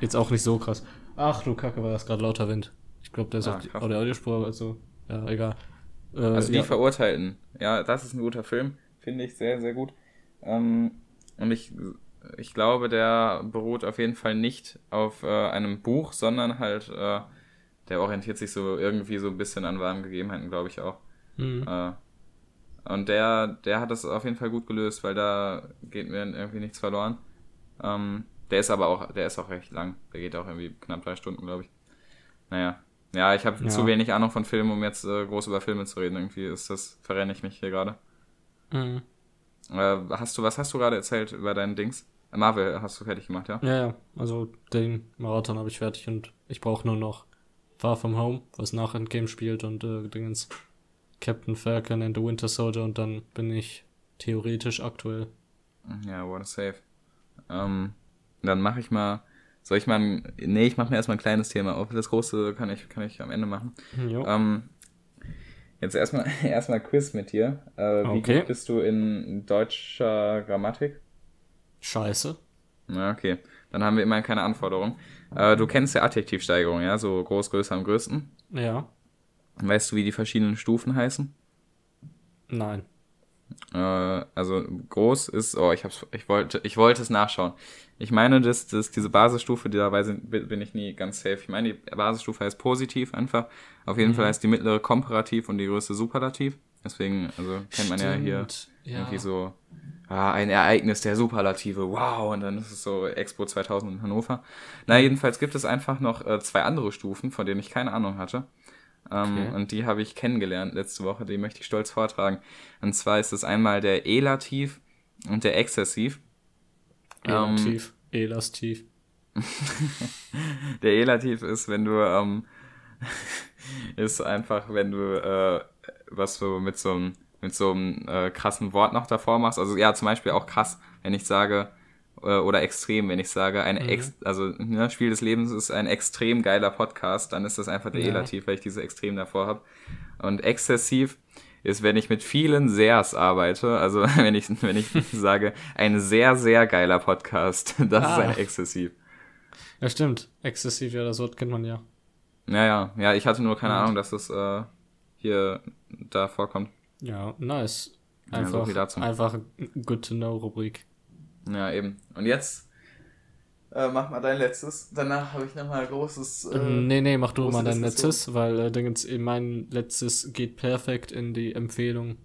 jetzt auch nicht so krass. Ach du Kacke, war das gerade lauter Wind. Ich glaube, der ist Ah, krass. auf der Audiospur, also ja, egal. Äh, Also die ja. Verurteilten. Ja, das ist ein guter Film. Finde ich sehr, sehr gut. Ähm, und ich, ich glaube, der beruht auf jeden Fall nicht auf äh, einem Buch, sondern halt, äh, der orientiert sich so irgendwie so ein bisschen an wahren Gegebenheiten, glaube ich auch. Mhm. Äh, und der, der hat das auf jeden Fall gut gelöst, weil da geht mir irgendwie nichts verloren. Ähm, der ist aber auch, der ist auch recht lang. Der geht auch irgendwie knapp drei Stunden, glaube ich. Naja. Ja, ich habe Ja. zu wenig Ahnung von Filmen, um jetzt äh, groß über Filme zu reden. Irgendwie ist das, verrenne ich mich hier gerade. Mhm. Äh, hast du, was hast du gerade erzählt über deinen Dings? Marvel hast du fertig gemacht, ja? Ja, ja, also den Marathon habe ich fertig und ich brauche nur noch Far From Home, was nach Endgame spielt und äh, Dingens Captain Falcon and the Winter Soldier und dann bin ich theoretisch aktuell. Ja, what a save. Ähm, dann mache ich mal, soll ich mal, ein, nee, ich mache mir erstmal ein kleines Thema auf. Das große kann ich, kann ich am Ende machen. Jo. Ähm, jetzt erstmal, erstmal Quiz mit dir. Äh, wie Okay. gut bist du in deutscher Grammatik? Scheiße. Na, okay. Dann haben wir immerhin keine Anforderung. Äh, du kennst ja Adjektivsteigerung, ja? So groß, größer, am größten. Ja. Weißt du, wie die verschiedenen Stufen heißen? Nein. Äh, also groß ist, oh, ich hab's, ich wollte, ich wollte es nachschauen. Ich meine, dass, dass diese Basisstufe, die dabei sind, bin ich nie ganz safe. Ich meine, die Basisstufe heißt positiv einfach. Auf jeden Mhm. Fall heißt die mittlere komparativ und die größte superlativ. Deswegen, also kennt man ja hier Stimmt, ja. irgendwie so ah, ein Ereignis der Superlative, wow, und dann ist es so Expo 2000 in Hannover. Na, jedenfalls gibt es einfach noch äh, zwei andere Stufen, von denen ich keine Ahnung hatte. Ähm, Okay. Und die habe ich kennengelernt letzte Woche, die möchte ich stolz vortragen. Und zwar ist es einmal der Elativ und der Exzessiv. Ähm, Elativ, Elastiv. Der Elativ ist, wenn du, ähm, ist einfach, wenn du äh, was so mit so einem mit so einem äh, krassen Wort noch davor machst. Also ja, zum Beispiel auch krass, wenn ich sage, äh, oder extrem, wenn ich sage, ein ex also ne, Spiel des Lebens ist ein extrem geiler Podcast, dann ist das einfach der Ja. Elativ, weil ich diese extrem davor habe. Und exzessiv ist, wenn ich mit vielen Sehrs arbeite, also wenn ich, wenn ich sage, ein sehr, sehr geiler Podcast, das Ah. ist ein Exzessiv. Ja, stimmt. Exzessiv, ja, das Wort kennt man ja. Ja, ja, ich hatte nur keine Und? Ahnung, dass das äh, hier da vorkommt. Ja, nice. Ja, so Einfach, einfach Good to Know Rubrik. Ja, eben. Und jetzt äh, mach mal dein letztes. Danach habe ich nochmal großes. Äh, nee, nee, mach du mal dein Diskussion. letztes, weil äh, Dingens, mein letztes geht perfekt in die Empfehlung,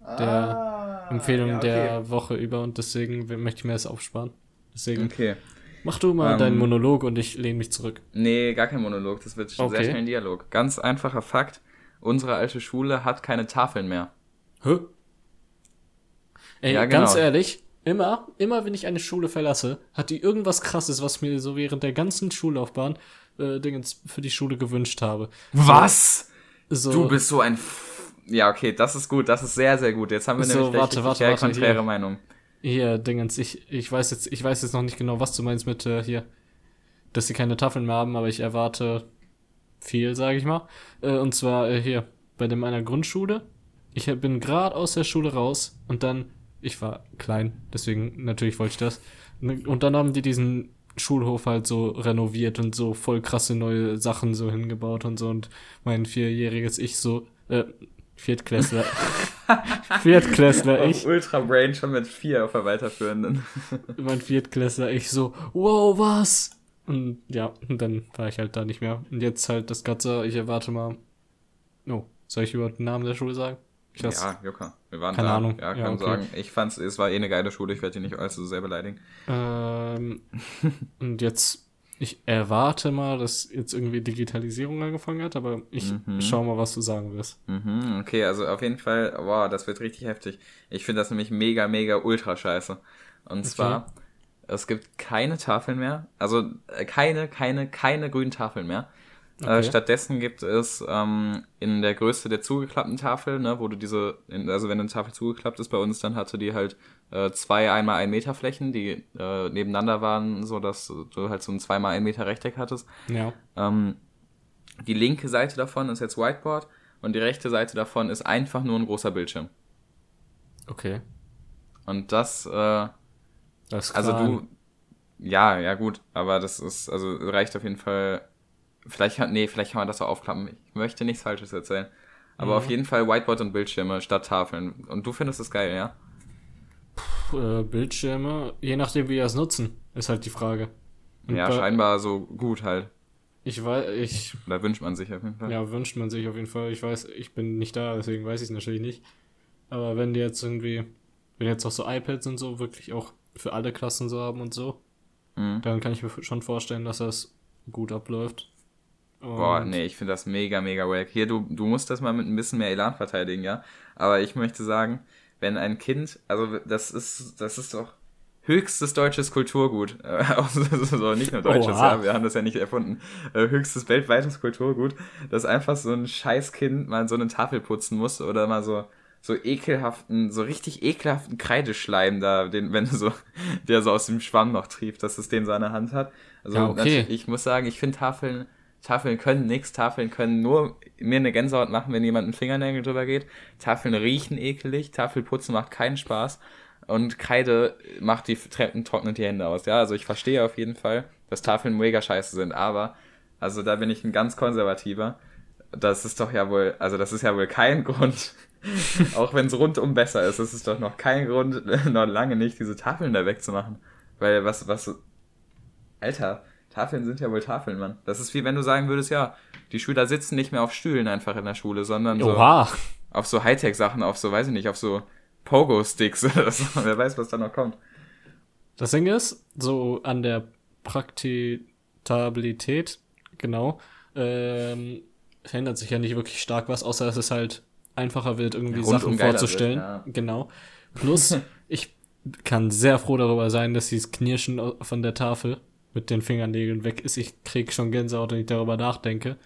der ah, Empfehlung ja, okay. der Woche über und deswegen möchte ich mir das aufsparen. Deswegen Okay. mach du mal Ähm, deinen Monolog und ich lehne mich zurück. Nee, gar kein Monolog. Das wird Okay. sehr schnell ein Dialog. Ganz einfacher Fakt. Unsere alte Schule hat keine Tafeln mehr. Hä? Ey, Ja, ganz genau. ehrlich, immer, immer wenn ich eine Schule verlasse, hat die irgendwas krasses, was mir so während der ganzen Schullaufbahn äh, Dingens für die Schule gewünscht habe. Was? So, Du bist so ein. F ja, okay, das ist gut. Das ist sehr, sehr gut. Jetzt haben wir So, nämlich warte, richtig warte, warte, konträre hier. Meinung. Hier, Dingens, ich, ich weiß jetzt, ich weiß jetzt noch nicht genau, was du meinst mit äh, hier, dass sie keine Tafeln mehr haben, aber ich erwarte viel, sage ich mal. Äh, und zwar äh, hier, bei dem einer Grundschule. Ich bin gerade aus der Schule raus und dann, ich war klein, deswegen natürlich wollte ich das. Und dann haben die diesen Schulhof halt so renoviert und so voll krasse neue Sachen so hingebaut und so und mein vierjähriges Ich so, äh, Viertklässler. Viertklässler, ich. Ultra Brain schon mit vier auf der weiterführenden. mein Viertklässler, ich so, wow, was? Und ja, und dann war ich halt da nicht mehr. Und jetzt halt das Ganze, ich erwarte mal. Oh, soll ich überhaupt den Namen der Schule sagen? Weiß, Ja, Jucker. Wir waren Keine da. Ahnung. Ja, kann Ja, okay. sagen. Ich fand's, es war eh eine geile Schule. Ich werde die nicht allzu sehr beleidigen. Ähm, und jetzt, ich erwarte mal, dass jetzt irgendwie Digitalisierung angefangen hat, aber ich Mhm. schau mal, was du sagen wirst. Mhm, okay, also auf jeden Fall, wow, das wird richtig heftig. Ich finde das nämlich mega, mega ultra scheiße. Und zwar, es gibt keine Tafeln mehr. Also äh, keine, keine, keine grünen Tafeln mehr. Äh, Okay. stattdessen gibt es ähm, in der Größe der zugeklappten Tafel, ne, wo du diese, also wenn eine Tafel zugeklappt ist bei uns, dann hatte die halt äh, zwei einmal ein Meter Flächen, die äh, nebeneinander waren, so dass du halt so ein zweimal ein Meter Rechteck hattest. Ja. Ähm, die linke Seite davon ist jetzt Whiteboard und die rechte Seite davon ist einfach nur ein großer Bildschirm. Okay. Und das, äh, Das also du, ja, ja gut, aber das ist, also reicht auf jeden Fall, vielleicht nee, vielleicht kann man das so aufklappen. Ich möchte nichts Falsches erzählen. Aber Mhm. auf jeden Fall Whiteboard und Bildschirme statt Tafeln. Und du findest das geil, ja? äh, Bildschirme, je nachdem, wie wir es nutzen, ist halt die Frage. Und ja, scheinbar so gut halt. Ich weiß, ich, Da wünscht man sich auf jeden Fall. Ja, wünscht man sich auf jeden Fall. Ich weiß, ich bin nicht da, deswegen weiß ich es natürlich nicht. Aber wenn die jetzt irgendwie, wenn jetzt auch so iPads und so wirklich auch für alle Klassen so haben und so, Mhm. dann kann ich mir schon vorstellen, dass das gut abläuft. Und Boah, nee, ich finde das mega, mega wack. Hier, du, du musst das mal mit ein bisschen mehr Elan verteidigen, ja. Aber ich möchte sagen, wenn ein Kind, also das ist, das ist doch höchstes deutsches Kulturgut. Äh, auch so, so, nicht nur deutsches, Oha. ja, wir haben das ja nicht erfunden. Äh, höchstes weltweites Kulturgut, dass einfach so ein Scheißkind mal so eine Tafel putzen muss oder mal so so ekelhaften, so richtig ekelhaften Kreideschleim da, den, wenn du so, der so aus dem Schwamm noch trieft, dass es den so an der Hand hat. Also Ja, okay. ich muss sagen, ich finde Tafeln, Tafeln können nix, Tafeln können nur mir eine Gänsehaut machen, wenn jemand einen Fingernägel drüber geht. Tafeln riechen ekelig, Tafelputzen macht keinen Spaß und Kreide macht die Treppen, trocknet die Hände aus. Ja, also ich verstehe auf jeden Fall, dass Tafeln mega scheiße sind, aber, also da bin ich ein ganz konservativer. Das ist doch ja wohl, also das ist ja wohl kein Grund, Auch wenn es rundum besser ist, ist es doch noch kein Grund, noch lange nicht, diese Tafeln da wegzumachen. Weil was, was. Alter, Tafeln sind ja wohl Tafeln, Mann. Das ist wie wenn du sagen würdest, ja, die Schüler sitzen nicht mehr auf Stühlen einfach in der Schule, sondern so Oha. auf so Hightech-Sachen, auf so, weiß ich nicht, auf so Pogo-Sticks oder so. Wer weiß, was da noch kommt. Das Ding ist, so an der Praktitabilität, genau, ähm, verändert sich ja nicht wirklich stark was, außer dass es halt einfacher wird, irgendwie Ja, Sachen vorzustellen. wird, ja. Genau. Plus, ich kann sehr froh darüber sein, dass dieses Knirschen au- von der Tafel mit den Fingernägeln weg ist. Ich krieg schon Gänsehaut, wenn ich darüber nachdenke.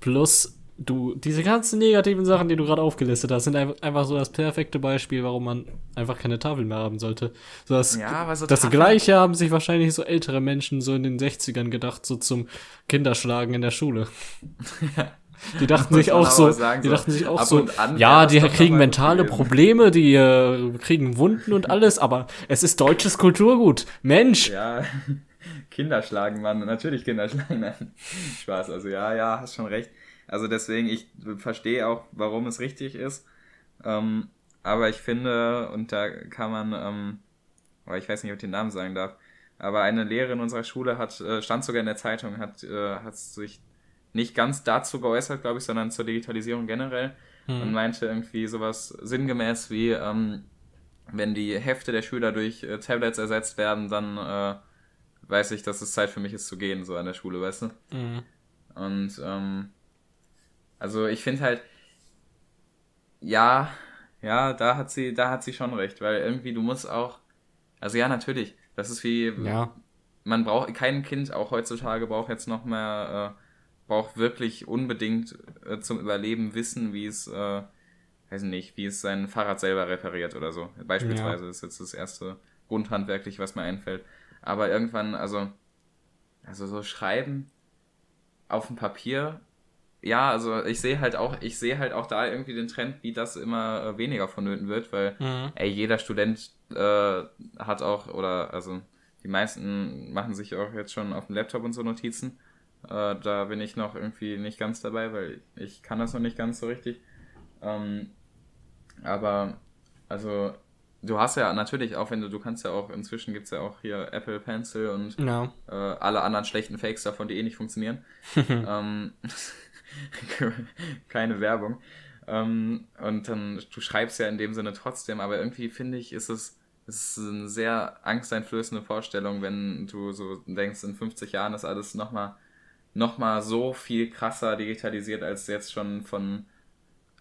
Plus, du, diese ganzen negativen Sachen, die du gerade aufgelistet hast, sind einfach, so das perfekte Beispiel, warum man einfach keine Tafel mehr haben sollte. So das, Ja, so das Tafeln- Gleiche haben sich wahrscheinlich so ältere Menschen so in den 60ern gedacht, so zum Kinderschlagen in der Schule. Die dachten sich auch so, sagen, die dachten sich auch so, an ja, die kriegen mentale. Probleme, die äh, kriegen Wunden und alles, aber es ist deutsches Kulturgut. Mensch! Ja, Kinder schlagen, Mann. Natürlich Kinder schlagen. Nein, Spaß. Also ja, ja, hast schon recht. Also deswegen, ich verstehe auch, warum es richtig ist. Ähm, aber ich finde, und da kann man, ähm, aber ich weiß nicht, ob ich den Namen sagen darf, aber eine Lehrerin unserer Schule hat, äh, stand sogar in der Zeitung, hat, äh, hat sich nicht ganz dazu geäußert, glaube ich, sondern zur Digitalisierung generell und meinte irgendwie sowas sinngemäß wie, ähm, wenn die Hefte der Schüler durch äh, Tablets ersetzt werden, dann äh, weiß ich, dass es Zeit für mich ist zu gehen, so an der Schule, weißt du? Mhm. Und ähm, also ich finde halt, ja, ja, da hat sie, da hat sie schon recht, weil irgendwie du musst auch, also ja, natürlich, das ist wie, Ja, man braucht, kein Kind auch heutzutage braucht jetzt noch mehr, äh, braucht wirklich unbedingt äh, zum Überleben wissen, wie es, äh, weiß nicht, wie es sein Fahrrad selber repariert oder so. Beispielsweise ist jetzt das erste grundhandwerklich, was mir einfällt. Aber irgendwann, also, also so schreiben auf dem Papier, ja, also ich sehe halt auch, ich sehe halt auch da irgendwie den Trend, wie das immer äh, weniger vonnöten wird, weil Mhm. ey, jeder Student äh, hat auch, oder also die meisten machen sich auch jetzt schon auf dem Laptop und so Notizen. Äh, da bin ich noch irgendwie nicht ganz dabei, weil ich kann das noch nicht ganz so richtig. Ähm, aber also du hast ja natürlich auch, wenn du, du kannst ja auch, inzwischen gibt es ja auch hier Apple Pencil und ja. äh, alle anderen schlechten Fakes davon, die eh nicht funktionieren. ähm, keine Werbung. Ähm, und dann, du schreibst ja in dem Sinne trotzdem, aber irgendwie finde ich, ist es, es ist eine sehr angsteinflößende Vorstellung, wenn du so denkst, in 50 Jahren ist alles nochmal noch mal so viel krasser digitalisiert als jetzt schon von,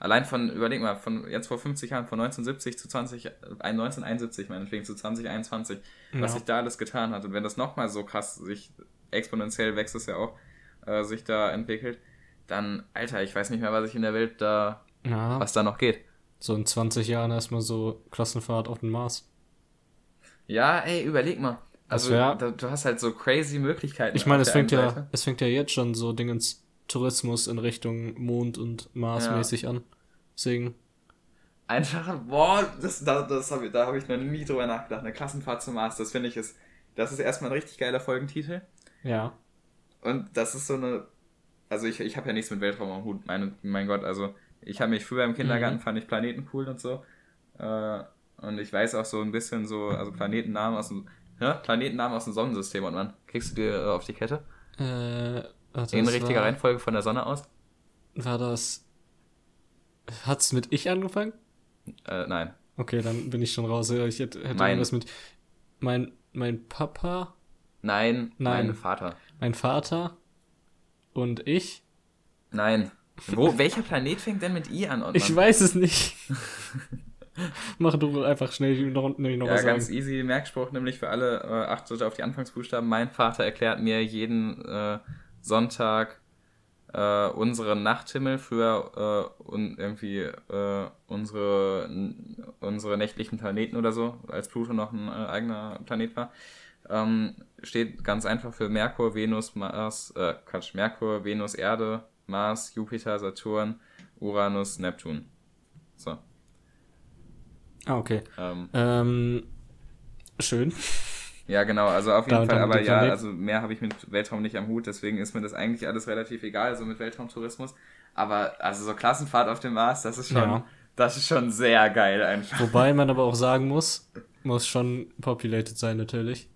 allein von, überleg mal, von jetzt vor 50 Jahren, von 1970 zu 20, äh, 1971 meinetwegen zu 2021, was Ja. sich da alles getan hat. Und wenn das nochmal so krass sich exponentiell wächst es ja auch, äh, sich da entwickelt, dann, Alter, ich weiß nicht mehr, was ich in der Welt da, ja. was da noch geht. So in 20 Jahren erstmal so Klassenfahrt auf den Mars. Ja, ey, überleg mal. Also, wär- da, du hast halt so crazy Möglichkeiten. Ich meine, es fängt ja, es fängt ja jetzt schon so Dingens Tourismus in Richtung Mond und Mars Ja. mäßig an. Deswegen, Einfach, boah, das, da, das hab ich, da habe ich noch nie drüber nachgedacht. Eine Klassenfahrt zum Mars, das finde ich ist, das ist erstmal ein richtig geiler Folgentitel. ja. Und das ist so eine, also ich, ich habe ja nichts mit Weltraum am Hut, meine, mein Gott, also ich habe mich früher im Kindergarten, Mhm. fand ich Planeten cool und so. Äh, und ich weiß auch so ein bisschen so, also Planetennamen aus dem, ja, Planetennamen aus dem Sonnensystem und man, kriegst du dir äh, auf die Kette? Äh, warte, In das richtiger war, Reihenfolge von der Sonne aus? war das. Hat's mit ich angefangen? Äh, nein. Okay, dann bin ich schon raus. Ich hätte, hätte Mein- irgendwas mit. Mein, mein Papa, Nein, Nein. mein Vater. mein Vater und ich. Nein. Wo, welcher Planet fängt denn mit I an? Und Ich weiß es nicht. Mach du einfach schnell noch, nämlich noch Ja, was ganz sagen. easy Merkspruch, nämlich für alle, äh, achtet auf die Anfangsbuchstaben. Mein Vater erklärt mir jeden äh, Sonntag äh, unseren Nachthimmel, früher äh, und irgendwie äh, unsere, unsere nächtlichen Planeten oder so, als Pluto noch ein äh, eigener Planet war. Ähm, steht ganz einfach für Merkur, Venus, Mars, äh, Quatsch, Merkur, Venus, Erde, Mars, Jupiter, Saturn, Uranus, Neptun. So. Ah, okay. Ähm, Ähm, schön. Ja, genau, also auf jeden Fall, aber ja, also mehr habe ich mit Weltraum nicht am Hut, deswegen ist mir das eigentlich alles relativ egal, so mit Weltraumtourismus. Aber also so Klassenfahrt auf dem Mars, das ist schon, Ja. Das ist schon sehr geil einfach. Wobei man aber auch sagen muss, muss schon populated sein natürlich.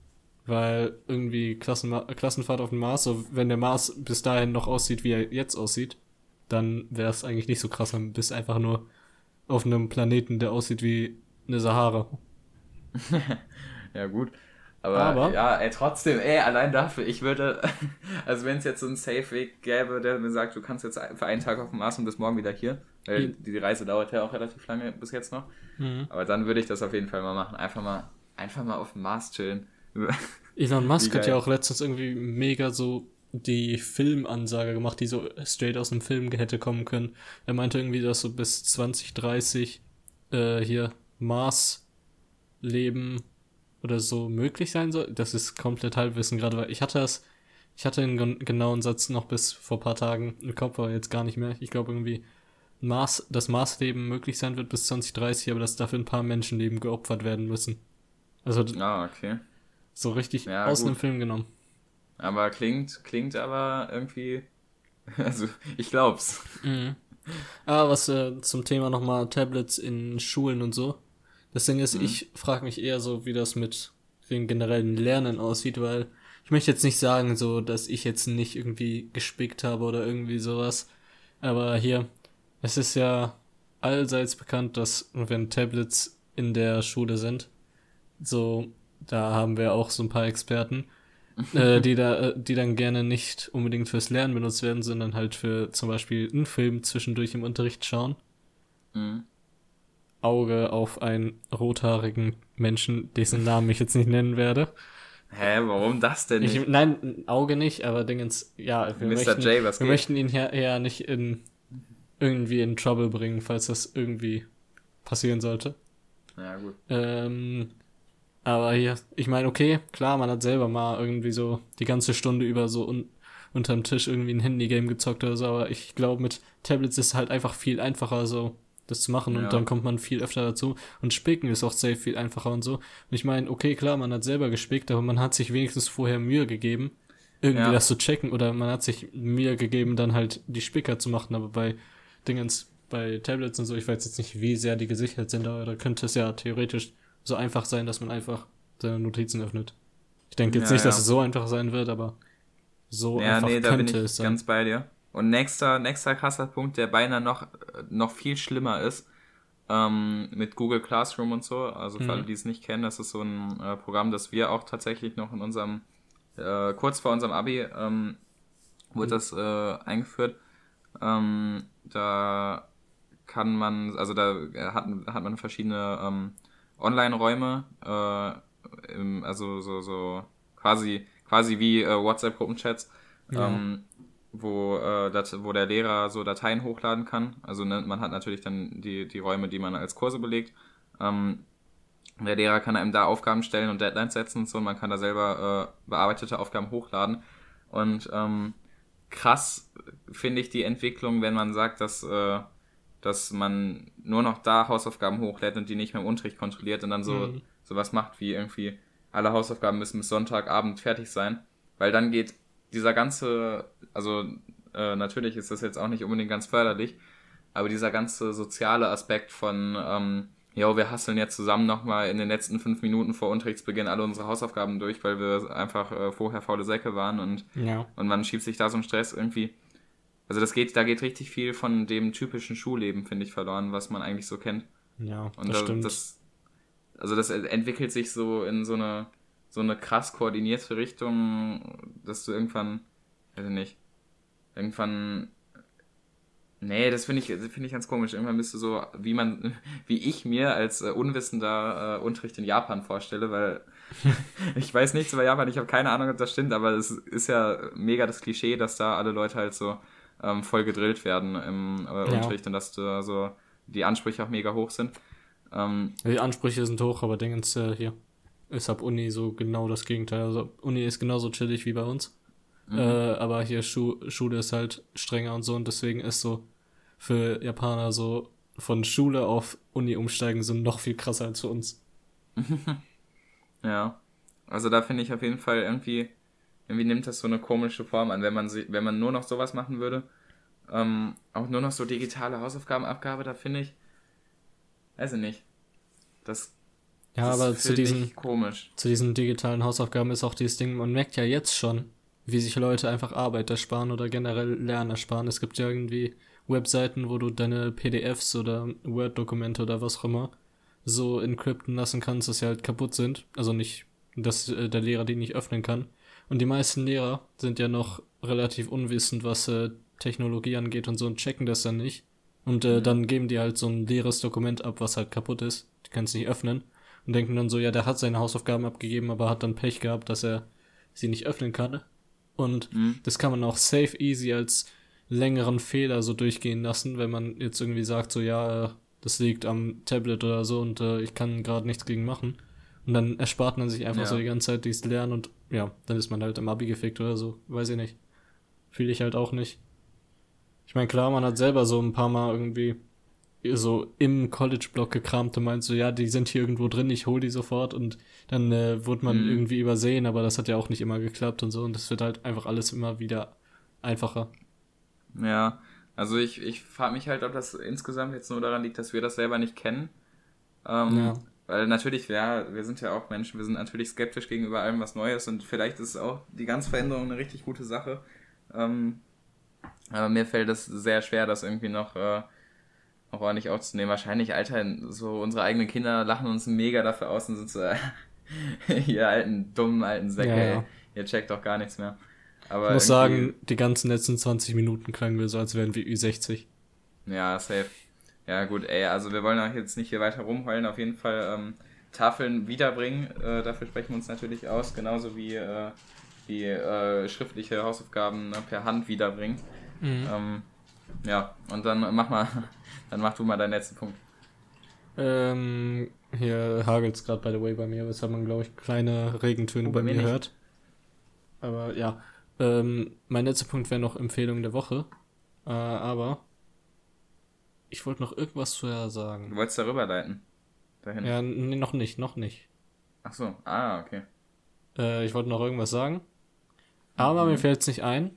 Weil irgendwie Klassenma Klassenfahrt auf dem Mars, so wenn der Mars bis dahin noch aussieht, wie er jetzt aussieht, dann wäre es eigentlich nicht so krass. Dann bist einfach nur auf einem Planeten, der aussieht wie eine Sahara. ja, gut. Aber, Aber, ja, ey, trotzdem, ey, allein dafür, ich würde, also wenn es jetzt so einen Safe-Weg gäbe, der mir sagt, du kannst jetzt für einen Tag auf dem Mars und bis morgen wieder hier, weil mhm. die Reise dauert ja auch relativ lange bis jetzt noch. Mhm. Aber dann würde ich das auf jeden Fall mal machen. Einfach mal, einfach mal auf dem Mars chillen. Elon Musk hat ja auch letztens irgendwie mega so die Filmansage gemacht, die so straight aus dem Film hätte kommen können. Er meinte irgendwie, dass so bis 2030 äh, hier Mars Leben oder so möglich sein soll. Das ist komplett Halbwissen gerade, weil ich hatte das, ich hatte einen genauen Satz noch bis vor paar Tagen im Kopf, aber jetzt gar nicht mehr. Ich glaube irgendwie, Mars, das Marsleben möglich sein wird bis 2030, aber dass dafür ein paar Menschenleben geopfert werden müssen. Also, ah, okay. So richtig ja, aus gut. einem Film genommen. Aber klingt, klingt aber irgendwie, also ich glaub's. Mhm. Aber was äh, zum Thema nochmal Tablets in Schulen und so. Das Ding ist, mhm. ich frage mich eher so, wie das mit dem generellen Lernen aussieht, weil ich möchte jetzt nicht sagen, so, dass ich jetzt nicht irgendwie gespickt habe oder irgendwie sowas. Aber hier, es ist ja allseits bekannt, dass wenn Tablets in der Schule sind, so, da haben wir auch so ein paar Experten, äh, die da, äh, die dann gerne nicht unbedingt fürs Lernen benutzt werden, sondern halt für zum Beispiel einen Film zwischendurch im Unterricht schauen. Mhm. Auge auf einen rothaarigen Menschen, dessen Namen ich jetzt nicht nennen werde. Hä, warum das denn nicht? Ich, nein, Auge nicht, aber Dingens, ja, wir, Mr. möchten, J, was wir geht? möchten ihn ja eher nicht in irgendwie in Trouble bringen, falls das irgendwie passieren sollte. Ja, gut. Ähm, aber hier, ich meine, okay, klar, man hat selber mal irgendwie so die ganze Stunde über so un unterm Tisch irgendwie ein Handygame gezockt oder so, aber ich glaube, mit Tablets ist es halt einfach viel einfacher, so das zu machen ja. und dann kommt man viel öfter dazu und spicken ist auch safe viel einfacher und so. Und ich meine, okay, klar, man hat selber gespickt, aber man hat sich wenigstens vorher Mühe gegeben, irgendwie ja. das zu checken oder man hat sich Mühe gegeben, dann halt die Spicker zu machen, aber bei Dingens, bei Tablets und so, ich weiß jetzt nicht, wie sehr die gesichert sind, aber da könnte es ja theoretisch so einfach sein, dass man einfach seine Notizen öffnet. Ich denke jetzt ja, nicht, dass es so einfach sein wird, aber so ja, einfach nee, da könnte bin ich es sein. ganz bei dir. Und nächster, nächster krasser Punkt, der beinahe noch, noch viel schlimmer ist, ähm, mit Google Classroom und so. Also für mhm. alle, die es nicht kennen, das ist so ein äh, Programm, das wir auch tatsächlich noch in unserem, äh, kurz vor unserem Abi, ähm, wurde mhm. das äh, eingeführt. Ähm, da kann man, also da hat, hat man verschiedene ähm, Online-Räume, äh, also so, so quasi, quasi wie äh, WhatsApp-Gruppenchats. Ja. Ähm, wo, äh, dat, wo der Lehrer so Dateien hochladen kann. Also ne, man hat natürlich dann die, die Räume, die man als Kurse belegt. Ähm, der Lehrer kann einem da Aufgaben stellen und Deadlines setzen und so, und man kann da selber äh, bearbeitete Aufgaben hochladen. Und ähm, krass finde ich die Entwicklung, wenn man sagt, dass, äh, dass man nur noch da Hausaufgaben hochlädt und die nicht mehr im Unterricht kontrolliert und dann so mhm. sowas macht wie irgendwie alle Hausaufgaben müssen bis Sonntagabend fertig sein. Weil dann geht dieser ganze, also äh, natürlich ist das jetzt auch nicht unbedingt ganz förderlich, aber dieser ganze soziale Aspekt von, ähm, ja, wir hasseln jetzt zusammen nochmal in den letzten fünf Minuten vor Unterrichtsbeginn alle unsere Hausaufgaben durch, weil wir einfach äh, vorher faule Säcke waren und, ja. und man schiebt sich da so einen Stress irgendwie. Also das geht, da geht richtig viel von dem typischen Schulleben, finde ich, verloren, was man eigentlich so kennt. Ja, und das da, stimmt. Das, also das entwickelt sich so in so eine so eine krass koordinierte Richtung, dass du irgendwann, weiß ich nicht, irgendwann, nee, das finde ich, finde ich ganz komisch. Irgendwann bist du so, wie man, wie ich mir als äh, unwissender äh, Unterricht in Japan vorstelle, weil ich weiß nichts über Japan, ich habe keine Ahnung, ob das stimmt, aber es ist ja mega das Klischee, dass da alle Leute halt so ähm, voll gedrillt werden im äh, ja. Unterricht und dass da so die Ansprüche auch mega hoch sind. Ähm, die Ansprüche sind hoch, aber Dingens äh, hier ist ab Uni so genau das Gegenteil. Also Uni ist genauso chillig wie bei uns. Mhm. Äh, aber hier Schu Schule ist halt strenger und so und deswegen ist so für Japaner so von Schule auf Uni umsteigen so noch viel krasser als für uns. ja. Also da finde ich auf jeden Fall irgendwie, irgendwie nimmt das so eine komische Form an, wenn man sie, wenn man nur noch sowas machen würde. Ähm, auch nur noch so digitale Hausaufgabenabgabe, da finde ich, weiß ich nicht. Das, Ja, das aber zu diesen, komisch. zu diesen digitalen Hausaufgaben ist auch dieses Ding, man merkt ja jetzt schon, wie sich Leute einfach Arbeit ersparen oder generell Lernen ersparen. Es gibt ja irgendwie Webseiten, wo du deine PDFs oder Word-Dokumente oder was auch immer so encrypten lassen kannst, dass sie halt kaputt sind. Also nicht, dass äh, der Lehrer die nicht öffnen kann. Und die meisten Lehrer sind ja noch relativ unwissend, was äh, Technologie angeht und so und checken das dann nicht. Und äh, Mhm. dann geben die halt so ein leeres Dokument ab, was halt kaputt ist. Die können es nicht öffnen. Und denken dann so, ja, der hat seine Hausaufgaben abgegeben, aber hat dann Pech gehabt, dass er sie nicht öffnen kann. Und Mhm. das kann man auch safe easy als längeren Fehler so durchgehen lassen, wenn man jetzt irgendwie sagt, so ja, äh, das liegt am Tablet oder so und äh, ich kann gerade nichts gegen machen. Und dann erspart man sich einfach Ja. so die ganze Zeit dieses Lernen und ja, dann ist man halt im Abi gefickt oder so. Weiß ich nicht. Fühle ich halt auch nicht. Ich meine, klar, man hat selber so ein paar Mal irgendwie so im College-Block gekramt und meint so, ja, die sind hier irgendwo drin, ich hol die sofort und dann äh, wurde man Mhm. irgendwie übersehen, aber das hat ja auch nicht immer geklappt und so und das wird halt einfach alles immer wieder einfacher. Ja, also ich, ich frage mich halt, ob das insgesamt jetzt nur daran liegt, dass wir das selber nicht kennen. Ähm, Ja. Weil natürlich, ja, wir sind ja auch Menschen, wir sind natürlich skeptisch gegenüber allem, was Neues und vielleicht ist auch die ganze Veränderung eine richtig gute Sache. Ähm, aber mir fällt es sehr schwer, das irgendwie noch, äh, noch ordentlich aufzunehmen. Wahrscheinlich, Alter, so unsere eigenen Kinder lachen uns mega dafür aus und sind so, ihr alten, dummen alten Säcke, Ja, ja. ihr checkt doch gar nichts mehr. Aber Ich muss sagen, die ganzen letzten 20 Minuten klangen wir so, als wären wir Ü60. Ja, safe. Ja, gut, ey, also wir wollen auch jetzt nicht hier weiter rumheulen. Auf jeden Fall ähm, Tafeln wiederbringen. Äh, dafür sprechen wir uns natürlich aus. Genauso wie, äh, wie äh, schriftliche Hausaufgaben ne, per Hand wiederbringen. Ähm, ja, und dann mach mal, dann mach du mal deinen letzten Punkt. Ähm, hier hagelt's gerade by the way bei mir, weshalb man, glaube ich, kleine Regentöne Oh, bei bei mir mir nicht. hört. Aber ja, ähm, mein letzter Punkt wäre noch Empfehlung der Woche. Äh, aber ich wollte noch irgendwas vorher Du sagen. wolltest darüber leiten. Dahin. Ja, nee, noch nicht, noch nicht. Ach so, ah, okay. Äh, ich wollte noch irgendwas sagen. Aber Mhm. mir fällt's nicht ein.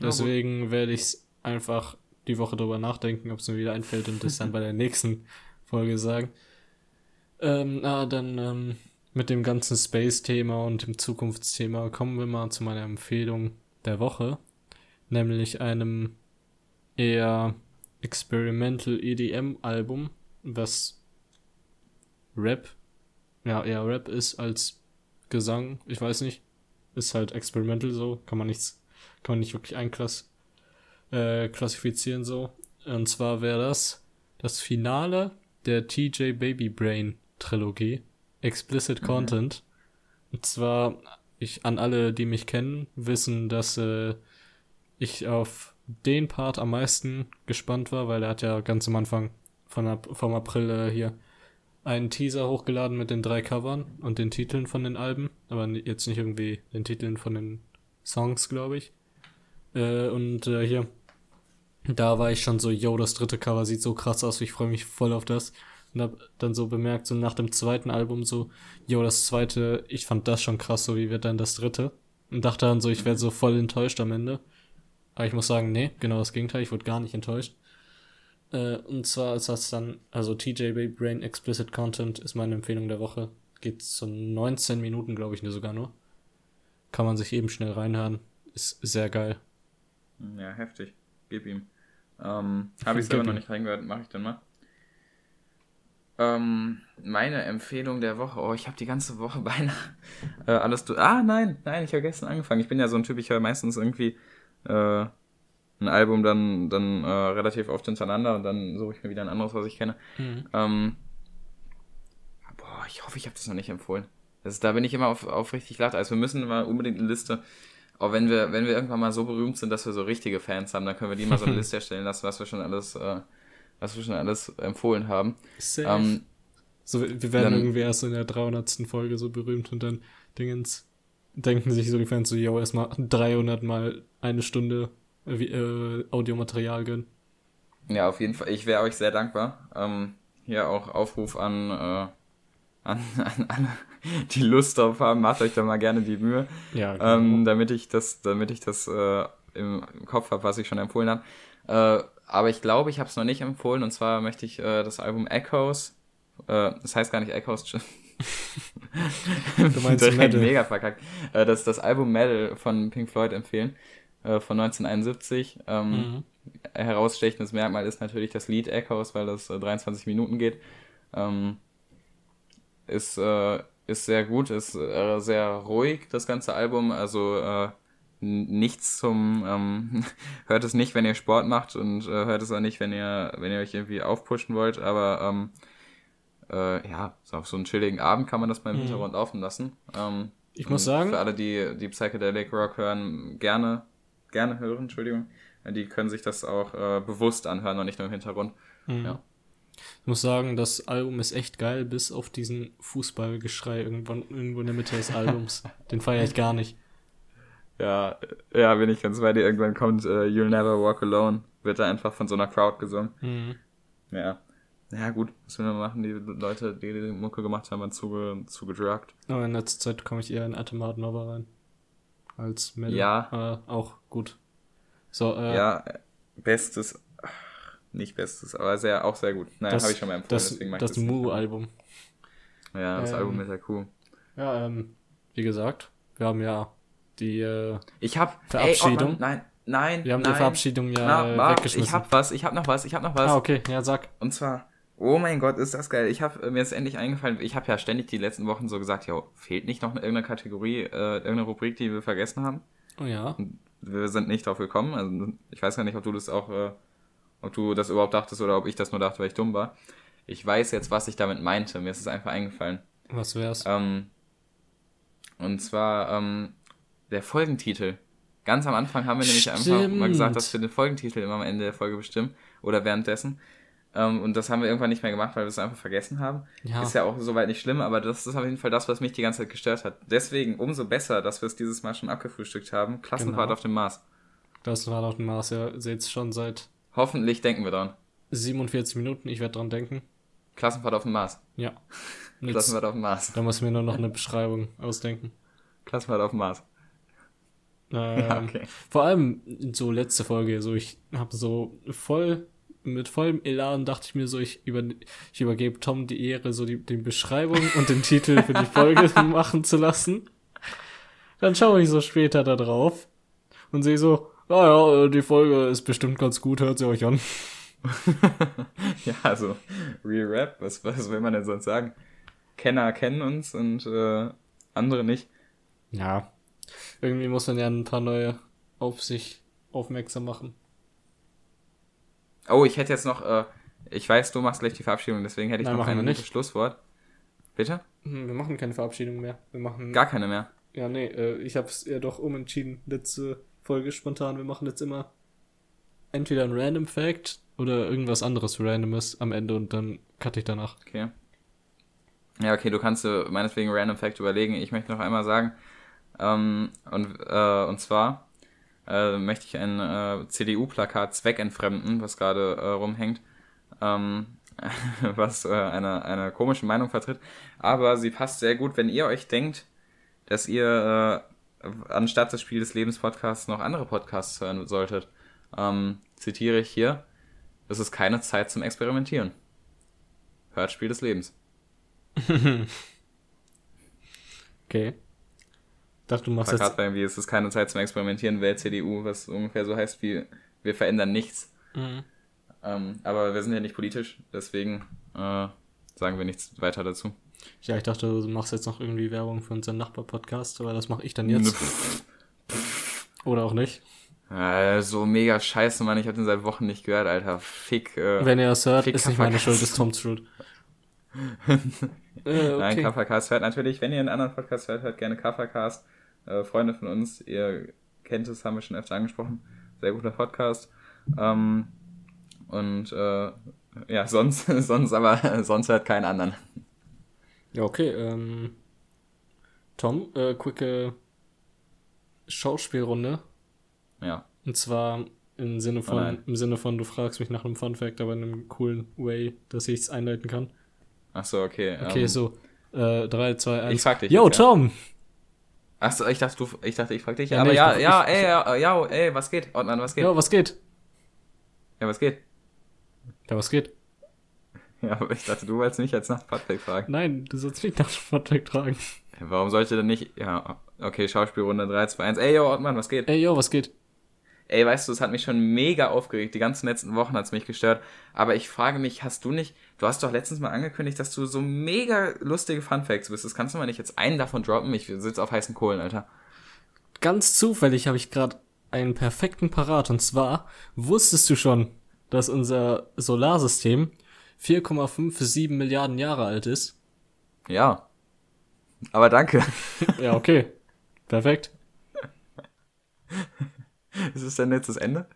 Deswegen werde ich einfach die Woche drüber nachdenken, ob es mir wieder einfällt und das dann bei der nächsten Folge sagen. Ähm, ah, dann ähm, mit dem ganzen Space-Thema und dem Zukunftsthema kommen wir mal zu meiner Empfehlung der Woche. Nämlich einem eher Experimental EDM-Album, was Rap, ja, eher Rap ist als Gesang. Ich weiß nicht. Ist halt experimental so, kann man nichts, kann man nicht wirklich einklass, äh, klassifizieren so. Und zwar wäre das das Finale der TJ Baby Brain Trilogie. Explicit Mhm. Content. Und zwar, ich, an alle, die mich kennen, wissen, dass äh, ich auf den Part am meisten gespannt war, weil er hat ja ganz am Anfang von, Ap- vom April äh, hier einen Teaser hochgeladen mit den drei Covern und den Titeln von den Alben, aber jetzt nicht irgendwie den Titeln von den Songs, glaube ich. Äh, und äh, hier, da war ich schon so, yo, das dritte Cover sieht so krass aus, ich freue mich voll auf das. Und hab dann so bemerkt, so nach dem zweiten Album so, yo, das zweite, ich fand das schon krass, so wie wird dann das dritte? Und dachte dann so, ich werde so voll enttäuscht am Ende. Aber ich muss sagen, nee, genau das Gegenteil, ich wurde gar nicht enttäuscht. Äh, und zwar ist das dann, also TJ Baby Brain Explicit Content ist meine Empfehlung der Woche. Geht zu 19 Minuten, glaube ich, nur sogar nur. Kann man sich eben schnell reinhören. Ist sehr geil. Ja, heftig. Gib ihm. Ähm, Habe ich selber noch nicht reingehört, mache ich dann mal. Ähm, meine Empfehlung der Woche. Oh, ich habe die ganze Woche beinahe äh, alles du. Ah, nein, nein, ich habe gestern angefangen. Ich bin ja so ein Typ, ich höre meistens irgendwie äh, ein Album dann, dann äh, relativ oft hintereinander und dann suche ich mir wieder ein anderes, was ich kenne. Ähm, boah, ich hoffe, ich habe das noch nicht empfohlen. Das da bin ich immer auf, auf richtig glatt. Also wir müssen mal unbedingt eine Liste, auch wenn wir, wenn wir irgendwann mal so berühmt sind, dass wir so richtige Fans haben, dann können wir die mal so eine Liste erstellen lassen, was wir schon alles, äh, was wir schon alles empfohlen haben. Safe. Ähm, so, wir werden dann- irgendwie erst in der 300. Folge so berühmt und dann Dingens denken sich so die Fans so, yo, erstmal 300 mal eine Stunde äh, äh, Audiomaterial gönnen. ja, auf jeden Fall. Ich wäre euch sehr dankbar. Ähm, hier auch Aufruf an, äh, an, an alle, die Lust drauf haben, macht euch da mal gerne die Mühe. Ja, genau. ähm, damit ich das, damit ich das äh, im, im Kopf habe, was ich schon empfohlen habe. Äh, aber ich glaube, ich habe es noch nicht empfohlen. Und zwar möchte ich äh, das Album Echoes Äh, das heißt gar nicht Echoes. Du meinst Direkt Metal. mega verkackt. Äh, das das Album Metal von Pink Floyd empfehlen. Äh, von 1971. Ähm, Mhm. Herausstechendes Merkmal ist natürlich das Lied Echoes, weil das äh, 23 Minuten geht. Ähm, ist, ist sehr gut, ist äh, sehr ruhig, das ganze Album. Also äh, nichts zum, ähm, hört es nicht, wenn ihr Sport macht und äh, hört es auch nicht, wenn ihr, wenn ihr euch irgendwie aufpushen wollt, aber ähm, äh, ja, so auf so einen chilligen Abend kann man das mal im Mhm. Hintergrund laufen lassen. Ähm, Ich muss sagen- Für alle, die, die Psychedelic Rock hören, gerne, gerne hören, Entschuldigung. Die können sich das auch äh, bewusst anhören und nicht nur im Hintergrund. Mhm. Ja. Ich muss sagen, das Album ist echt geil, bis auf diesen Fußballgeschrei irgendwann irgendwo in der Mitte des Albums. Den feiere ich gar nicht. Ja, ja, bin ich ganz bei dir. Irgendwann kommt äh, You'll Never Walk Alone, wird da einfach von so einer Crowd gesungen. Mhm. Ja. Ja, gut, was will man machen? Die Leute, die die Mucke gemacht haben, waren zuge, zugedruckt. Aber in letzter Zeit komme ich eher in Atomat Nova rein. Als Metal. Ja. Äh, auch gut. So, äh, Ja, äh, bestes, nicht bestes, aber sehr, auch sehr gut. Naja, das, habe ich schon mal empfohlen, das, deswegen mag das das. Mu-Album. Ja, das ähm, Album ist ja cool. Ja, ähm, wie gesagt, wir haben ja die, äh, Ich hab Verabschiedung? Ey, oh Mann, nein, nein, wir haben nein. die Verabschiedung ja Na, äh, warte, weggeschmissen. ich hab was, ich hab noch was, ich hab noch was. ah, okay, ja, sag. Und zwar, oh mein Gott, ist das geil. Ich habe mir ist endlich eingefallen, ich habe ja ständig die letzten Wochen so gesagt, ja, fehlt nicht noch irgendeine Kategorie, äh, irgendeine Rubrik, die wir vergessen haben? Oh ja. Wir sind nicht drauf gekommen. Also ich weiß gar nicht, ob du das auch, äh, ob du das überhaupt dachtest oder ob ich das nur dachte, weil ich dumm war. Ich weiß jetzt, was ich damit meinte. Mir ist es einfach eingefallen. Was wär's? Ähm, und zwar ähm, der Folgentitel. Ganz am Anfang haben wir nämlich einfach mal Stimmt. gesagt, dass wir den Folgentitel immer am Ende der Folge bestimmen oder währenddessen. Ähm, und das haben wir irgendwann nicht mehr gemacht, weil wir es einfach vergessen haben. Ja. Ist ja auch soweit nicht schlimm, aber das ist auf jeden Fall das, was mich die ganze Zeit gestört hat. Deswegen umso besser, dass wir es dieses Mal schon abgefrühstückt haben. Klassenfahrt Genau. auf dem Mars. War doch ein Maß, ja, seht's schon seit Hoffentlich denken wir dran. 47 Minuten, ich werde dran denken. Klassenfahrt auf dem Mars. Ja. Klassenfahrt auf dem Mars. da muss ich mir nur noch eine Beschreibung ausdenken. Klassenfahrt auf dem Mars. Ähm, Ja, okay. Vor allem so letzte Folge, so ich habe so voll mit vollem Elan dachte ich mir so, ich, über, ich übergebe Tom die Ehre, so die, die Beschreibung und den Titel für die Folge machen zu lassen. Dann schaue ich so später da drauf und sehe so, ah ja, die Folge ist bestimmt ganz gut, hört sie euch an. ja, also, Real Rap, was, was will man denn sonst sagen? Kenner kennen uns und äh, andere nicht. Ja, irgendwie muss man ja ein paar neue auf sich aufmerksam machen. Oh, ich hätte jetzt noch, äh, ich weiß, du machst gleich die Verabschiedung, deswegen hätte ich Nein, noch ein nicht. Schlusswort. Bitte? Hm, Wir machen keine Verabschiedung mehr. Wir machen Gar keine mehr. Ja, nee, äh, ich hab's ja doch umentschieden. Letzte Folge spontan. Wir machen jetzt immer entweder ein Random Fact oder irgendwas anderes Randomes am Ende und dann cutte ich danach. Okay. Ja, okay, du kannst dir meinetwegen Random Fact überlegen. Ich möchte noch einmal sagen, ähm, und, äh, und zwar äh, möchte ich ein äh, CDU-Plakat zweckentfremden, was gerade äh, rumhängt, ähm, was äh, eine, eine komische Meinung vertritt. Aber sie passt sehr gut, wenn ihr euch denkt, dass ihr äh, anstatt des Spiel des Lebens Podcasts noch andere Podcasts hören solltet. Ähm, zitiere ich hier, es ist keine Zeit zum Experimentieren. Hört Spiel des Lebens. Okay. Dachte, du machst Plakat jetzt. irgendwie, es ist keine Zeit zum Experimentieren, wählt CDU, was ungefähr so heißt wie, wir verändern nichts. Mhm. Ähm, aber wir sind ja nicht politisch, deswegen äh, sagen wir nichts weiter dazu. Ja, ich dachte, du machst jetzt noch irgendwie Werbung für unseren Nachbar-Podcast, aber das mache ich dann jetzt. Oder auch nicht. Äh, so mega scheiße, Mann, ich habe den seit Wochen nicht gehört, Alter. Fick. Äh, Wenn ihr das hört, Fick ist nicht meine Kapperkast. Schuld, ist Toms Schuld. äh, Nein, okay. Kaffercast hört natürlich, wenn ihr einen anderen Podcast hört, hört gerne Kaffercast. Äh, Freunde von uns, ihr kennt es, haben wir schon öfter angesprochen. Sehr guter Podcast. Ähm, und äh, ja, sonst, sonst aber, sonst hört keinen anderen. Ja, okay. Ähm, Tom, äh, quicke Schauspielrunde. Ja. Und zwar im Sinne Oh von, im Sinne von, du fragst mich nach einem Fun Fact, aber in einem coolen Way, dass ich es einleiten kann. Ach so, okay. Okay, ähm, so. Äh, 3, 2, 1. Ich frag dich Yo, jetzt, ja. Tom! Ach so, ich dachte, du, ich dachte, ich frag dich. Ja, aber nee, ich ja, frag- ja, ich- ey, ja, ja, ey, was geht? Ordmann, was geht? Ja, was geht? Ja, was geht? Ja, was geht? Ja, aber ich dachte, du wolltest mich jetzt nach Patrick fragen. Nein, du sollst mich nach Patrick tragen. Warum sollte denn nicht. Ja, okay, Schauspielrunde 3, 2, 1. Ey, yo, Ottmann, was geht? Ey, yo, was geht? Ey, weißt du, es hat mich schon mega aufgeregt. Die ganzen letzten Wochen hat es mich gestört. Aber ich frage mich, hast du nicht. Du hast doch letztens mal angekündigt, dass du so mega lustige Funfacts bist. Das kannst du mal nicht jetzt einen davon droppen. Ich sitze auf heißen Kohlen, Alter. Ganz zufällig habe ich gerade einen perfekten Parat. Und zwar, wusstest du schon, dass unser Solarsystem 4,57 Milliarden Jahre alt ist? Ja. Aber danke. ja, okay. Perfekt. Ist es denn jetzt das Ende?